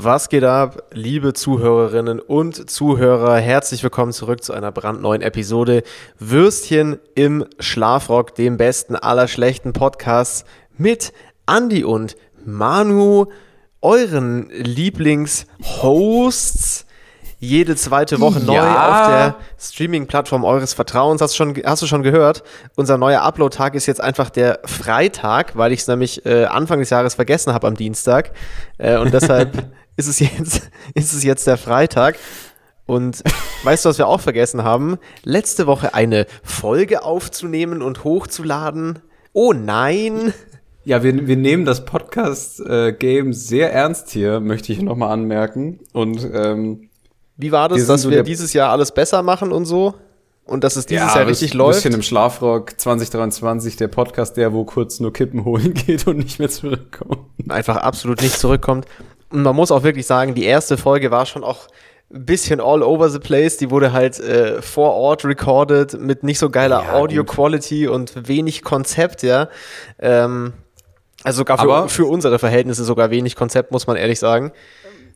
Was geht ab, liebe Zuhörerinnen und Zuhörer? Herzlich willkommen zurück zu einer brandneuen Episode Würstchen im Schlafrock, dem besten aller schlechten Podcasts mit Andy und Manu, euren Lieblingshosts. Jede zweite Woche neu Ja. auf der Streaming-Plattform eures Vertrauens. Hast, schon, hast du schon gehört? Unser neuer Upload-Tag ist jetzt einfach der Freitag, weil ich es nämlich äh, Anfang des Jahres vergessen habe am Dienstag. Äh, und deshalb ist es, jetzt, ist es jetzt der Freitag. Und weißt du, was wir auch vergessen haben? Letzte Woche eine Folge aufzunehmen und hochzuladen. Oh nein! Ja, wir, wir nehmen das Podcast-Game sehr ernst hier, möchte ich nochmal anmerken. Und ähm, Wie war das, Wir dass so wir dieses Jahr alles besser machen und so? Und dass es dieses ja, Jahr richtig Ein läuft? bisschen im Schlafrock 2023, der Podcast, der wo kurz nur Kippen holen geht und nicht mehr zurückkommt. einfach absolut nicht zurückkommt. Und man muss auch wirklich sagen, die erste Folge war schon auch ein bisschen all over the place. Die wurde halt äh, vor Ort recorded mit nicht so geiler Ja, Audio gut. Quality und wenig Konzept, ja. Ähm, also sogar für, Aber- für unsere Verhältnisse sogar wenig Konzept, muss man ehrlich sagen.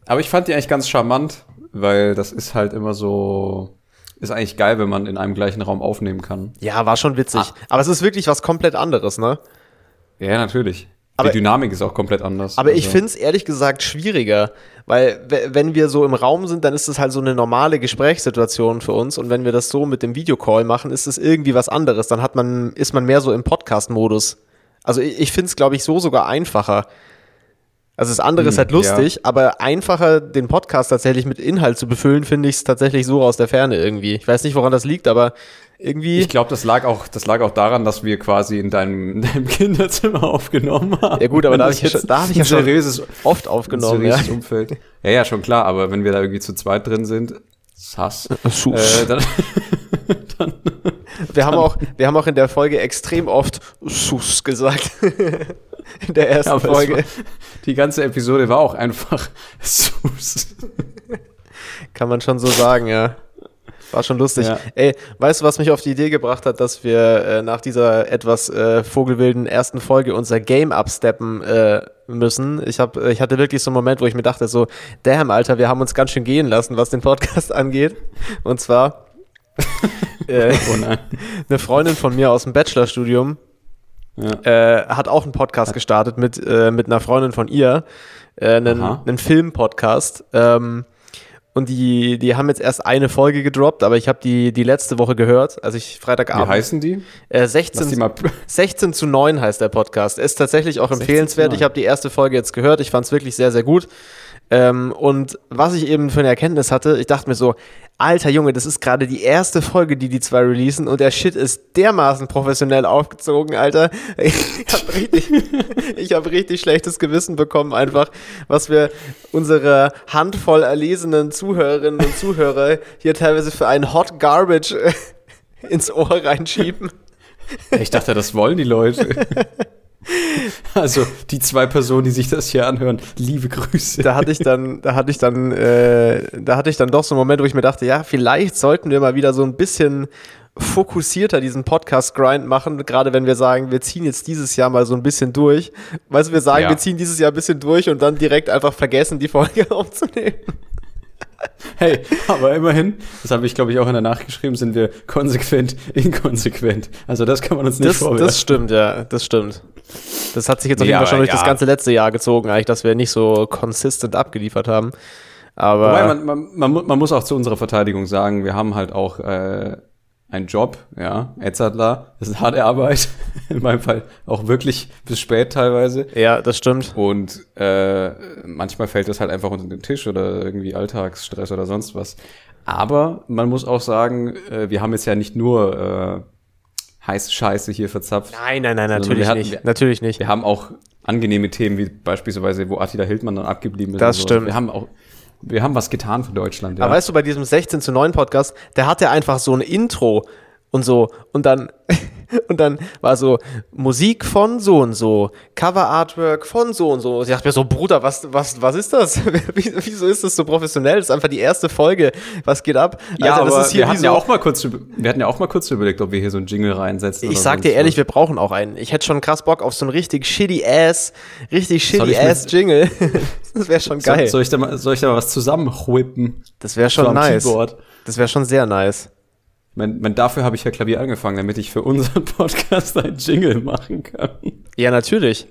Aber ich fand die eigentlich ganz charmant, weil das ist halt immer so, ist eigentlich geil, wenn man in einem gleichen Raum aufnehmen kann. Ja, war schon witzig. Ah. Aber es ist wirklich was komplett anderes, ne? Ja, natürlich. Aber- die Dynamik ist auch komplett anders. Aber ich Also- finde es ehrlich gesagt schwieriger, weil we- wenn wir so im Raum sind, dann ist es halt so eine normale Gesprächssituation für uns und wenn wir das so mit dem Videocall machen, ist es irgendwie was anderes. Dann hat man, ist man mehr so im Podcast-Modus. Also ich, ich finde es, glaube ich, so sogar einfacher. Also das andere ist Hm, halt lustig, aber einfacher den Podcast tatsächlich mit Inhalt zu befüllen, finde ich es tatsächlich so aus der Ferne irgendwie. Ich weiß nicht, woran das liegt, aber irgendwie. Ich glaube, das lag auch, das lag auch daran, dass wir quasi in deinem, in deinem Kinderzimmer aufgenommen haben. Ja gut, aber da hab das ich ja jetzt da hab ich ja schon seriöses, oft aufgenommen. Ja. seriöses Umfeld. Ja, ja, schon klar, aber wenn wir da irgendwie zu zweit drin sind, sass, Sus. äh, dann, dann Wir haben, auch, wir haben auch in der Folge extrem oft Sus gesagt. in der ersten es Folge. war, die ganze Episode war auch einfach sus. Kann man schon so sagen, ja. War schon lustig. Ja. Ey, weißt du, was mich auf die Idee gebracht hat, dass wir äh, nach dieser etwas äh, vogelwilden ersten Folge unser Game absteppen äh, müssen? Ich, hab, ich hatte wirklich so einen Moment, wo ich mir dachte, so, damn, Alter, wir haben uns ganz schön gehen lassen, was den Podcast angeht. Und zwar äh, Oh nein. eine Freundin von mir aus dem Bachelorstudium Ja. äh, hat auch einen Podcast gestartet mit, äh, mit einer Freundin von ihr, äh, einen, einen Film-Podcast. Ähm, und die, die haben jetzt erst eine Folge gedroppt, aber ich habe die, die letzte Woche gehört, also ich Wie Freitagabend. heißen die? Äh, Lass 16, die mal, 16 zu 9 heißt der Podcast. Ist tatsächlich auch 16 zu empfehlenswert. 9. Ich habe die erste Folge jetzt gehört. Ich fand es wirklich sehr, sehr gut. Ähm, und was ich eben für eine Erkenntnis hatte, ich dachte mir so, alter Junge, das ist gerade die erste Folge, die die zwei releasen und der Shit ist dermaßen professionell aufgezogen, Alter. Ich habe richtig, ich hab richtig schlechtes Gewissen bekommen einfach, was wir unserer Handvoll erlesenen Zuhörerinnen und Zuhörer hier teilweise für einen Hot Garbage ins Ohr reinschieben. ich dachte, das wollen die Leute. Also, die zwei Personen, die sich das hier anhören, liebe Grüße. da hatte ich dann, da hatte ich dann, äh, da hatte ich dann doch so einen Moment, wo ich mir dachte, ja, vielleicht sollten wir mal wieder so ein bisschen fokussierter diesen Podcast-Grind machen, gerade wenn wir sagen, wir ziehen jetzt dieses Jahr mal so ein bisschen durch. Weißt du, wir sagen, Ja. wir ziehen dieses Jahr ein bisschen durch und dann direkt einfach vergessen, die Folge aufzunehmen. Hey, aber immerhin, das habe ich glaube ich auch in der Nachgeschrieben, sind wir konsequent inkonsequent. Also das kann man uns nicht Das, vorwerfen. das stimmt, ja, das stimmt. Das hat sich jetzt auf jeden Fall schon durch das ja. ganze letzte Jahr gezogen, eigentlich, dass wir nicht so consistent abgeliefert haben. Aber Wobei, man, man, man, man muss auch zu unserer Verteidigung sagen, wir haben halt auch äh, einen Job, ja, Edzardler, das ist harte Arbeit, in meinem Fall auch wirklich bis spät teilweise. ja, das stimmt. Und äh, manchmal fällt das halt einfach unter den Tisch oder irgendwie Alltagsstress oder sonst was. Aber man muss auch sagen, äh, wir haben jetzt ja nicht nur äh, heiße Scheiße hier verzapft. Nein, nein, nein, Sondern natürlich hatten- nicht. wir- natürlich nicht. Wir haben auch angenehme Themen, wie beispielsweise, wo Attila Hildmann dann abgeblieben ist. Das so. stimmt. Wir haben auch, wir haben was getan für Deutschland. Ja. Aber weißt du, bei diesem 16 zu 9 Podcast, der hatte einfach so ein Intro und so. Und dann, und dann war so Musik von so und so, Cover Artwork von so und so. Ich dachte mir so, Bruder, was, was, was ist das? Wieso ist das so professionell? Das ist einfach die erste Folge. Was geht ab? Ja, das aber ist hier wir hatten so, ja auch mal kurz, wir hatten ja auch mal kurz überlegt, ob wir hier so einen Jingle reinsetzen. ich sag dir ehrlich, was. wir brauchen auch einen. Ich hätte schon krass Bock auf so einen richtig shitty ass, richtig shitty ass Jingle. das wäre schon geil. Soll, soll, ich da mal, soll ich da mal was zusammenwhippen? das wäre So schon am nice. Keyboard. Das wäre schon sehr nice. Mein, mein, dafür habe ich ja Klavier angefangen, damit ich für unseren Podcast einen Jingle machen kann. Ja, natürlich.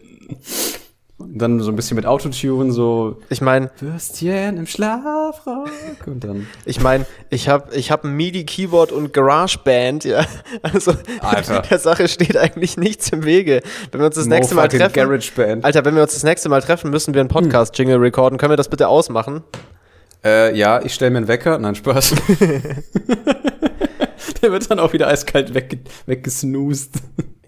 Und dann so ein bisschen mit Autotune, so Ich meine, Würstchen im Schlafrock. Und dann. Ich meine, ich habe ich hab ein MIDI-Keyboard und GarageBand, ja. Also Alter. der Sache steht eigentlich nichts im Wege. Wenn wir uns das nächste Mal treffen. GarageBand. Alter, wenn wir uns das nächste Mal treffen, müssen wir einen Podcast-Jingle recorden. Können wir das bitte ausmachen? Äh, ja, ich stelle mir einen Wecker. Nein, Spaß. Der wird dann auch wieder eiskalt wegge weggesnoost.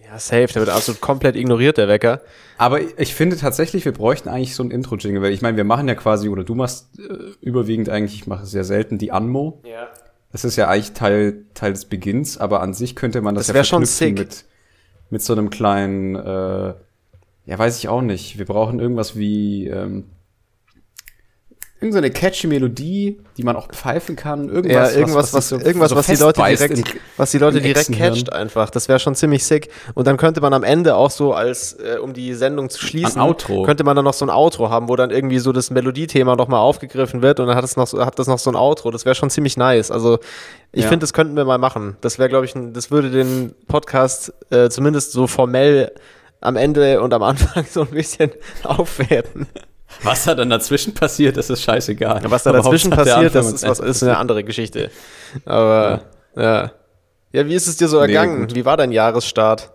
Ja, safe. Der wird absolut komplett ignoriert, der Wecker. Aber ich finde tatsächlich, wir bräuchten eigentlich so ein Intro-Jingle, weil ich meine, wir machen ja quasi, oder du machst äh, überwiegend eigentlich, ich mache es sehr selten, die Anmo. Ja. Das ist ja eigentlich Teil, Teil des Beginns, aber an sich könnte man das, Das ja wär schon verknüpfen sick. mit, mit so einem kleinen, äh, ja, weiß ich auch nicht. Wir brauchen irgendwas wie, ähm, irgendeine catchy Melodie, die man auch pfeifen kann. Ja, Irgendwas, irgendwas, was, sich so- irgendwas, so was die Leute direkt, in- was die Leute direkt catcht einfach. Das wäre schon ziemlich sick. Und dann könnte man am Ende auch so als, äh, um die Sendung zu schließen, könnte man dann noch so ein Outro haben, wo dann irgendwie so das Melodiethema nochmal aufgegriffen wird und dann hat es noch, so- hat das noch so ein Outro. Das wäre schon ziemlich nice. Also ich Ja. finde, das könnten wir mal machen. Das wäre, glaube ich, ein, das würde den Podcast äh, zumindest so formell am Ende und am Anfang so ein bisschen aufwerten. Was da dann dazwischen passiert, das ist scheißegal. Ja, was da dazwischen passiert, das ist, was, ist eine andere Geschichte. Aber ja. ja. wie ist es dir so ergangen? gut. Wie war dein Jahresstart?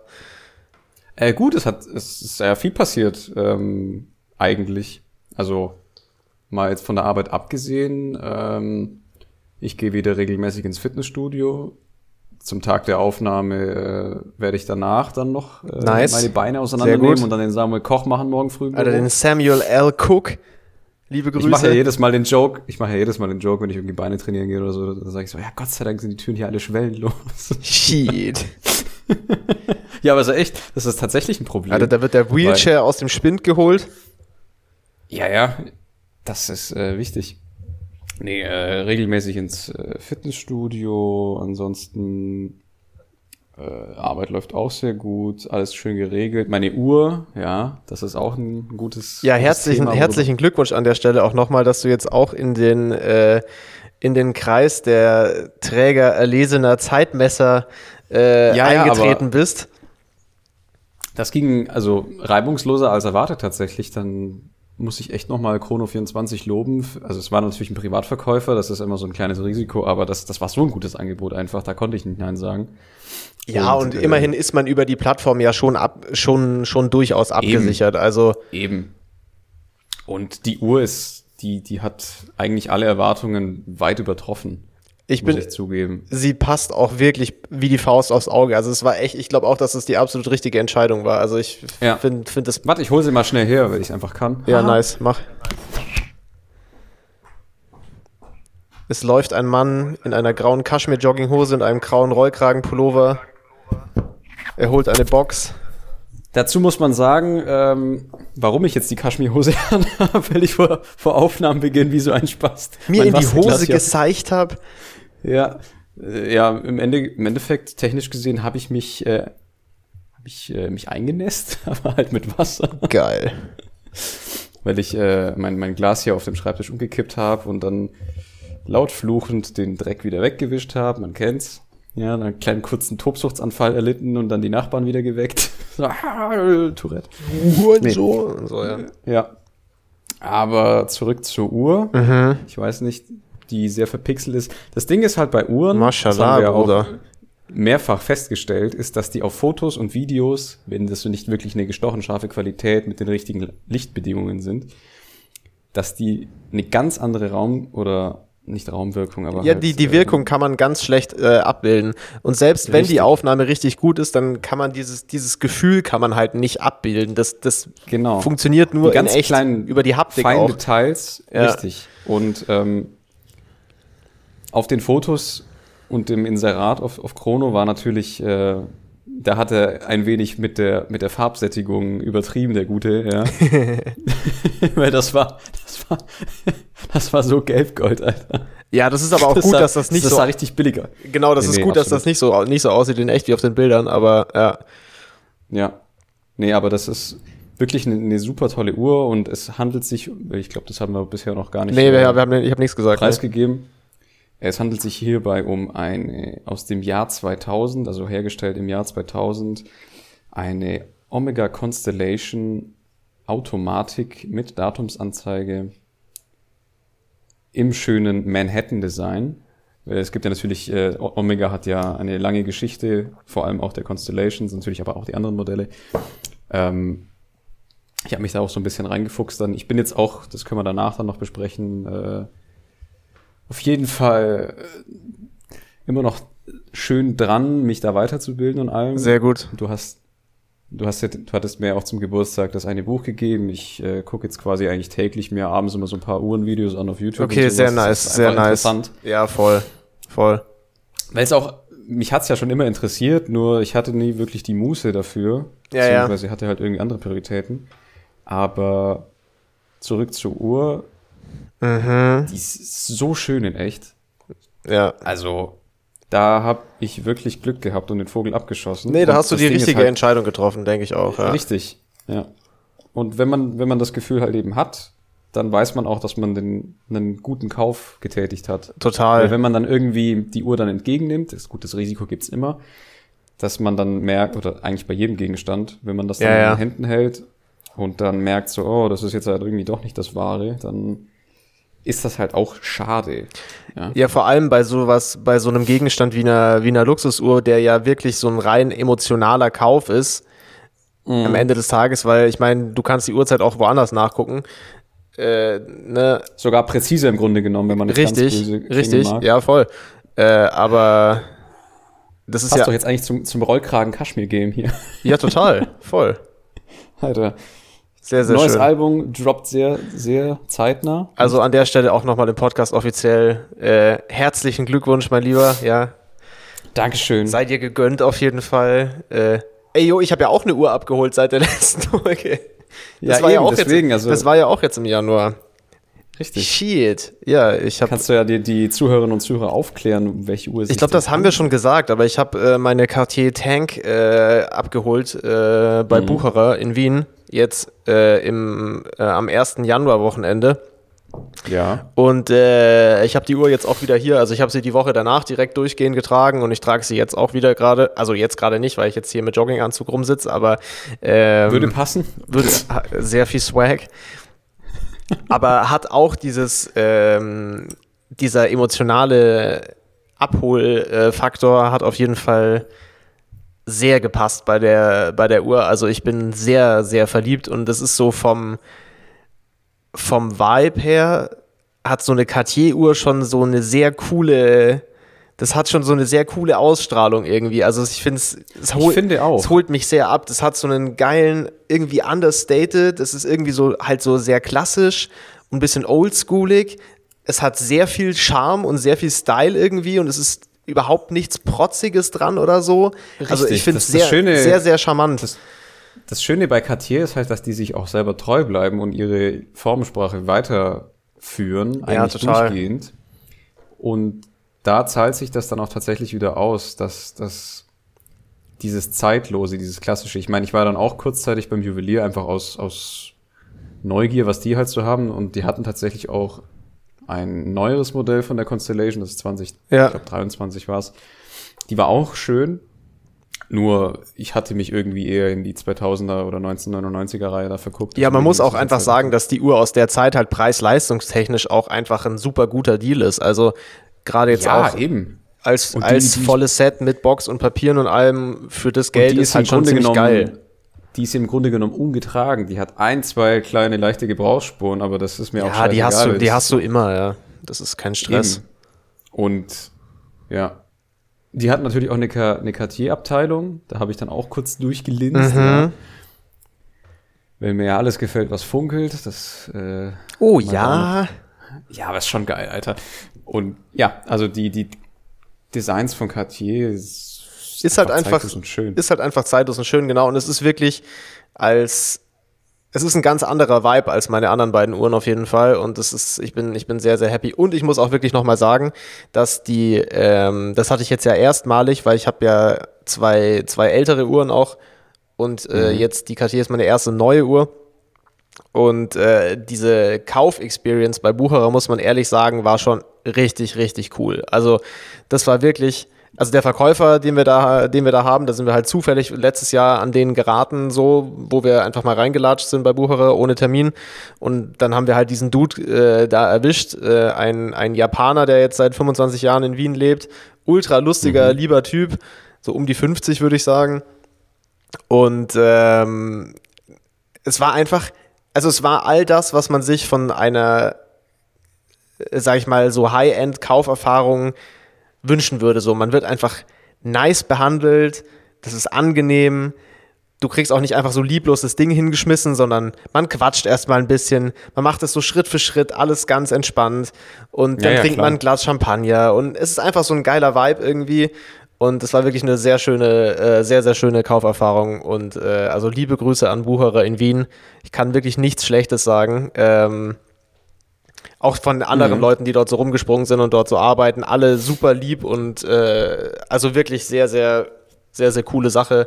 Äh, gut, es hat, es ist sehr viel passiert, ähm, eigentlich. Also, mal jetzt von der Arbeit abgesehen, ähm, ich gehe wieder regelmäßig ins Fitnessstudio. Zum Tag der Aufnahme äh, werde ich danach dann noch äh, Nice. meine Beine auseinandernehmen und dann den Samuel Koch machen morgen früh. Büro. den Samuel L. Cook. Liebe ich mache ja Grüße. jedes Mal den Joke, ich mache ja jedes Mal den Joke, wenn ich irgendwie Beine trainieren gehe oder so, dann sage ich so, ja Gott sei Dank sind die Türen hier alle schwellenlos. Shit. ja, aber so echt, das ist tatsächlich ein Problem. Alter, da wird der Wheelchair aus dem Spind geholt. Ja, ja, das ist äh, wichtig. Nee, äh, regelmäßig ins äh, Fitnessstudio, ansonsten äh, Arbeit läuft auch sehr gut, alles schön geregelt. Meine Uhr, ja, das ist auch ein gutes Ja, gutes herzlichen, Thema, herzlichen Glückwunsch an der Stelle auch nochmal, dass du jetzt auch in den, äh, in den Kreis der Träger erlesener Zeitmesser äh, Ja, ja, eingetreten aber- bist. Das ging also reibungsloser als erwartet tatsächlich. Dann muss ich echt nochmal Chrono24 loben. Also es war natürlich ein Privatverkäufer, das ist immer so ein kleines Risiko, aber das, das war so ein gutes Angebot einfach, da konnte ich nicht Nein sagen. Ja, und, Und, äh, immerhin ist man über die Plattform ja schon, ab, schon, schon durchaus abgesichert. Also Eben. Und die Uhr ist, die, die hat eigentlich alle Erwartungen weit übertroffen. Ich bin, ich zugeben. sie passt auch wirklich wie die Faust aufs Auge. Also es war echt, ich glaube auch, dass es die absolut richtige Entscheidung war. Also ich Ja. finde find das. Warte, ich hole sie mal schnell her, weil ich einfach kann. Ja, Haha. nice, mach. Es läuft ein Mann in einer grauen Kaschmir-Jogginghose und einem grauen Rollkragenpullover. Er holt eine Box. Dazu muss man sagen, ähm, warum ich jetzt die Kaschmirhose anhabe, weil ich vor, vor Aufnahmenbeginn wie so ein Spaß Mir in die Hose geseicht habe. Ja, äh, ja, im, Ende, im Endeffekt, technisch gesehen, habe ich mich, äh, hab ich äh, mich eingenässt, aber halt mit Wasser, Geil. weil ich äh, mein, mein Glas hier auf dem Schreibtisch umgekippt habe und dann laut fluchend den Dreck wieder weggewischt habe, man kennt's. Ja, dann einen kleinen kurzen Tobsuchtsanfall erlitten und dann die Nachbarn wieder geweckt. So, Tourette. Nee. So, und so, ja. Ja. Aber zurück zur Uhr. Mhm. Ich weiß nicht, die sehr verpixelt ist. Das Ding ist halt bei Uhren, Mashallah, das haben wir ja auch Bruder. mehrfach festgestellt, ist, dass die auf Fotos und Videos, wenn das so nicht wirklich eine gestochen scharfe Qualität mit den richtigen Lichtbedingungen sind, dass die eine ganz andere Raum- oder nicht Raumwirkung, aber Ja, halt, die, die äh, Wirkung kann man ganz schlecht äh, abbilden. Und selbst wenn die Richtig. Aufnahme richtig gut ist, dann kann man dieses, dieses Gefühl kann man halt nicht abbilden. Das, das Genau. funktioniert nur die ganz in echt kleinen über die Haptik feinen auch. Details, Ja. richtig. Und ähm, auf den Fotos und im Inserat auf, auf Chrono war natürlich, äh, da hat er ein wenig mit der, mit der Farbsättigung übertrieben, der Gute, ja. Weil das war, das war, das war so gelb-gold, Alter. Ja, das ist aber auch Das gut, sah, dass das nicht das so. sah richtig billiger. Genau, das Nee, ist nee, gut, dass das absolut. nicht so, nicht so aussieht in echt wie auf den Bildern, aber ja. Ja. Nee, aber das ist wirklich eine, eine super tolle Uhr und es handelt sich, ich glaube, das haben wir bisher noch gar nicht Nee, äh, wir, wir haben, ich habe nichts gesagt. Ne? preisgegeben. Es handelt sich hierbei um eine aus dem Jahr 2000, also hergestellt im Jahr 2000, eine Omega Constellation Automatik mit Datumsanzeige im schönen Manhattan-Design. Weil Es gibt ja natürlich, äh, Omega hat ja eine lange Geschichte, vor allem auch der Constellations, natürlich aber auch die anderen Modelle. Ähm, ich habe mich da auch so ein bisschen reingefuchst dann. Ich bin jetzt auch, das können wir danach dann noch besprechen, äh, auf jeden Fall äh, immer noch schön dran, mich da weiterzubilden und allem. Sehr gut. Du hast, du hast, ja- du hattest mir auch zum Geburtstag das eine Buch gegeben. Ich äh, gucke jetzt quasi eigentlich täglich mir abends immer so ein paar Uhrenvideos an auf YouTube. Okay, sehr nice, sehr nice. Interessant. Ja, voll. Voll. Weil es auch, mich hat's ja schon immer interessiert, nur ich hatte nie wirklich die Muße dafür. Ja, ja. beziehungsweise hatte halt irgendwie andere Prioritäten. Aber zurück zur Uhr, Mhm. die ist so schön in echt. Ja. Also, da habe ich wirklich Glück gehabt und den Vogel abgeschossen. Nee, da hast du die Ding richtige halt Entscheidung getroffen, denke ich auch. Ja. Richtig, ja. Und wenn man, wenn man das Gefühl halt eben hat, dann weiß man auch, dass man den, einen guten Kauf getätigt hat. Weil Total. wenn man dann irgendwie die Uhr dann entgegennimmt, ist gut, das Risiko gibt's immer, dass man dann merkt, oder eigentlich bei jedem Gegenstand, wenn man das dann Ja, in ja. den Händen hält und dann merkt so, oh, das ist jetzt halt irgendwie doch nicht das Wahre, dann ist das halt auch schade. Ja, Ja, vor allem bei sowas, bei so einem Gegenstand wie einer, wie einer Luxusuhr, der ja wirklich so ein rein emotionaler Kauf ist, Mhm. am Ende des Tages, weil ich meine, du kannst die Uhrzeit auch woanders nachgucken. Äh, ne, Sogar präzise im Grunde genommen, wenn man ganz richtig, klingen richtig, mag. ja, voll. Äh, aber das ist Passt ja, doch jetzt eigentlich zum, zum Rollkragen Kaschmir-Game hier. ja, total, voll. Alter. Sehr, sehr Neues schön. Album droppt sehr, sehr zeitnah. Also an der Stelle auch nochmal im Podcast offiziell äh, herzlichen Glückwunsch, mein Lieber. Ja, Dankeschön. sei dir gegönnt auf jeden Fall. Äh, ey, jo, ich habe ja auch eine Uhr abgeholt seit der letzten Folge. Das Ja, war ja eben, auch deswegen, jetzt, also- das war ja auch jetzt im Januar. Richtig. Shit. Ja, ich habe Kannst du ja die, die Zuhörerinnen und Zuhörer aufklären, um welche Uhr es ich glaube, das haben wir schon gesagt, aber ich habe äh, meine Cartier Tank äh, abgeholt äh, Mhm. bei Bucherer in Wien jetzt äh, im, äh, am 1. Januar Wochenende. Ja. Und äh, ich habe die Uhr jetzt auch wieder hier. Also ich habe sie die Woche danach direkt durchgehend getragen und ich trage sie jetzt auch wieder gerade. Also jetzt gerade nicht, weil ich jetzt hier mit Jogginganzug rumsitze, aber ähm, Würde passen. würde sehr viel Swag. aber hat auch dieses ähm, dieser emotionale Abholfaktor hat auf jeden Fall sehr gepasst bei der bei der Uhr. Also ich bin sehr sehr verliebt und das ist so vom vom Vibe her hat so eine Cartier-Uhr schon so eine sehr coole, das hat schon so eine sehr coole Ausstrahlung irgendwie. Also ich finde es, es holt, finde auch. es holt mich sehr ab. Das hat so einen geilen, irgendwie understated, es ist irgendwie so halt so sehr klassisch und ein bisschen oldschoolig. Es hat sehr viel Charme und sehr viel Style irgendwie und es ist überhaupt nichts Protziges dran oder so. also Richtig. ich finde es Das- das sehr, Schöne- sehr, sehr charmant. Das, das Schöne bei Cartier ist halt, dass die sich auch selber treu bleiben und ihre Formensprache weiterführen, Ja, eigentlich total. durchgehend. Und da zahlt sich das dann auch tatsächlich wieder aus, dass, dass dieses Zeitlose, dieses Klassische, ich meine, ich war dann auch kurzzeitig beim Juwelier einfach aus, aus Neugier, was die halt so haben und die hatten tatsächlich auch ein neueres Modell von der Constellation, das ist 20, Ja. ich glaube 23 war es. Die war auch schön, nur ich hatte mich irgendwie eher in die 2000er oder 1999er Reihe da verguckt. Ja, man Deswegen muss ist auch einfach jetzt sagen, dass die Uhr aus der Zeit halt preis-leistungstechnisch auch einfach ein super guter Deal ist. Also gerade jetzt ja, auch eben. als, Und als die- volles Set mit Box und Papieren und allem für das Geld ist halt schon ziemlich geil. Die ist im Grunde genommen ungetragen. Die hat ein, zwei kleine leichte Gebrauchsspuren, aber das ist mir auch Ja, die hast, scheißegal. du, die hast du immer, ja. Das ist kein Stress. Eben. Und ja, die hat natürlich auch eine, eine Cartier-Abteilung. Da habe ich dann auch kurz durchgelinst. Mhm. Ja. Weil mir ja alles gefällt, was funkelt. Das, äh, Oh ja. ja, aber ist schon geil, Alter. Und ja, also die, die Designs von Cartier ist, halt einfach, zeitlos und schön. ist halt einfach zeitlos und schön, genau. Und es ist wirklich als, es ist ein ganz anderer Vibe als meine anderen beiden Uhren auf jeden Fall. Und das ist, ich bin, ich bin sehr, sehr happy. Und ich muss auch wirklich nochmal sagen, dass die, ähm, das hatte ich jetzt ja erstmalig, weil ich habe ja zwei, zwei ältere Uhren auch. Und äh, Mhm. jetzt die Cartier ist meine erste neue Uhr. Und äh, diese Kauf-Experience bei Bucherer, muss man ehrlich sagen, war schon richtig, richtig cool. Also das war wirklich, also der Verkäufer, den wir da, den wir da haben, da sind wir halt zufällig letztes Jahr an den geraten, so, wo wir einfach mal reingelatscht sind bei Bucherer ohne Termin. Und dann haben wir halt diesen Dude äh, da erwischt, äh, ein, ein Japaner, der jetzt seit 25 Jahren in Wien lebt. Ultra lustiger, lieber Typ, so um die 50 würde ich sagen. Und ähm, es war einfach, also es war all das, was man sich von einer, äh, sag ich mal, so High-End-Kauferfahrung wünschen würde. So, man wird einfach nice behandelt, das ist angenehm. Du kriegst auch nicht einfach so lieblos das Ding hingeschmissen, sondern man quatscht erstmal ein bisschen, man macht es so Schritt für Schritt, alles ganz entspannt und dann Ja, ja, trinkt klar. man ein Glas Champagner und es ist einfach so ein geiler Vibe irgendwie und es war wirklich eine sehr schöne, äh, sehr, sehr schöne Kauferfahrung und äh, also liebe Grüße an Bucherer in Wien. Ich kann wirklich nichts Schlechtes sagen. Ähm, auch von anderen Mhm. Leuten, die dort so rumgesprungen sind und dort so arbeiten, alle super lieb und äh, also wirklich sehr, sehr, sehr, sehr coole Sache.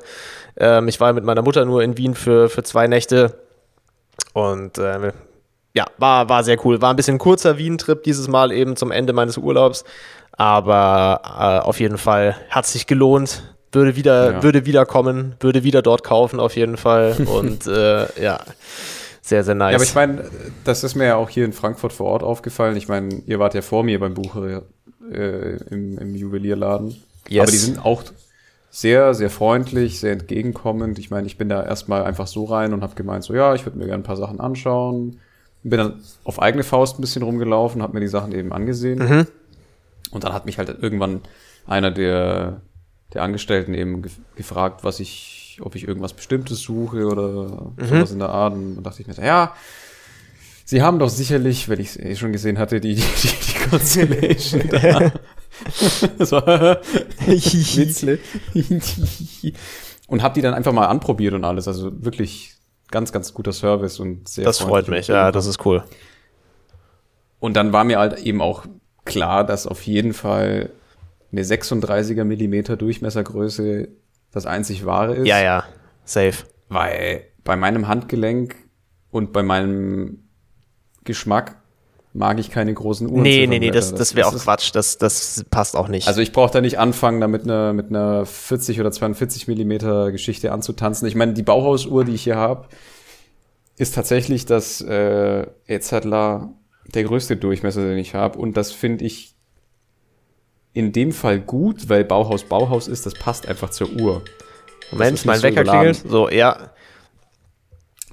Ähm, ich war mit meiner Mutter nur in Wien für, für zwei Nächte und äh, ja, war, war sehr cool. War ein bisschen kurzer Wien-Trip dieses Mal eben zum Ende meines Urlaubs, aber äh, auf jeden Fall hat sich gelohnt. Würde wieder, Ja. würde wieder kommen, würde wieder dort kaufen auf jeden Fall und äh, ja, sehr, sehr nice. Ja, aber ich meine, das ist mir ja auch hier in Frankfurt vor Ort aufgefallen. Ich meine, ihr wart ja vor mir beim Bucher äh, im, im Juwelierladen. Yes. Aber die sind auch sehr, sehr freundlich, sehr entgegenkommend. Ich meine, ich bin da erstmal einfach so rein und habe gemeint, so ja, ich würde mir gerne ein paar Sachen anschauen. Bin dann auf eigene Faust ein bisschen rumgelaufen, habe mir die Sachen eben angesehen. Mhm. Und dann hat mich halt irgendwann einer der, der Angestellten eben gef gefragt, was ich, ob ich irgendwas Bestimmtes suche oder Mhm. sowas in der Art. Und dann dachte ich mir, ja, Sie haben doch sicherlich, wenn ich es eh schon gesehen hatte, die, die, die, die Constellation da. so, Witzle. und habe die dann einfach mal anprobiert und alles. Also wirklich ganz, ganz guter Service und sehr das freut mich, ja, das ist cool. und dann war mir halt eben auch klar, dass auf jeden Fall eine 36er Millimeter Durchmessergröße das einzig wahre ist. Ja, ja, safe. Weil bei meinem Handgelenk und bei meinem Geschmack mag ich keine großen Uhren. Nee, nee, nee, das, das wäre auch Quatsch. Das, das passt auch nicht. Also ich brauche da nicht anfangen, da mit einer, mit einer 40 oder 42 Millimeter Geschichte anzutanzen. Ich meine, die Bauhausuhr, die ich hier habe, ist tatsächlich das äh, Edzardler der größte Durchmesser, den ich habe. Und das finde ich in dem Fall gut, weil Bauhaus Bauhaus ist, das passt einfach zur Uhr. Moment, mein so Wecker überladen. klingelt. So, ja.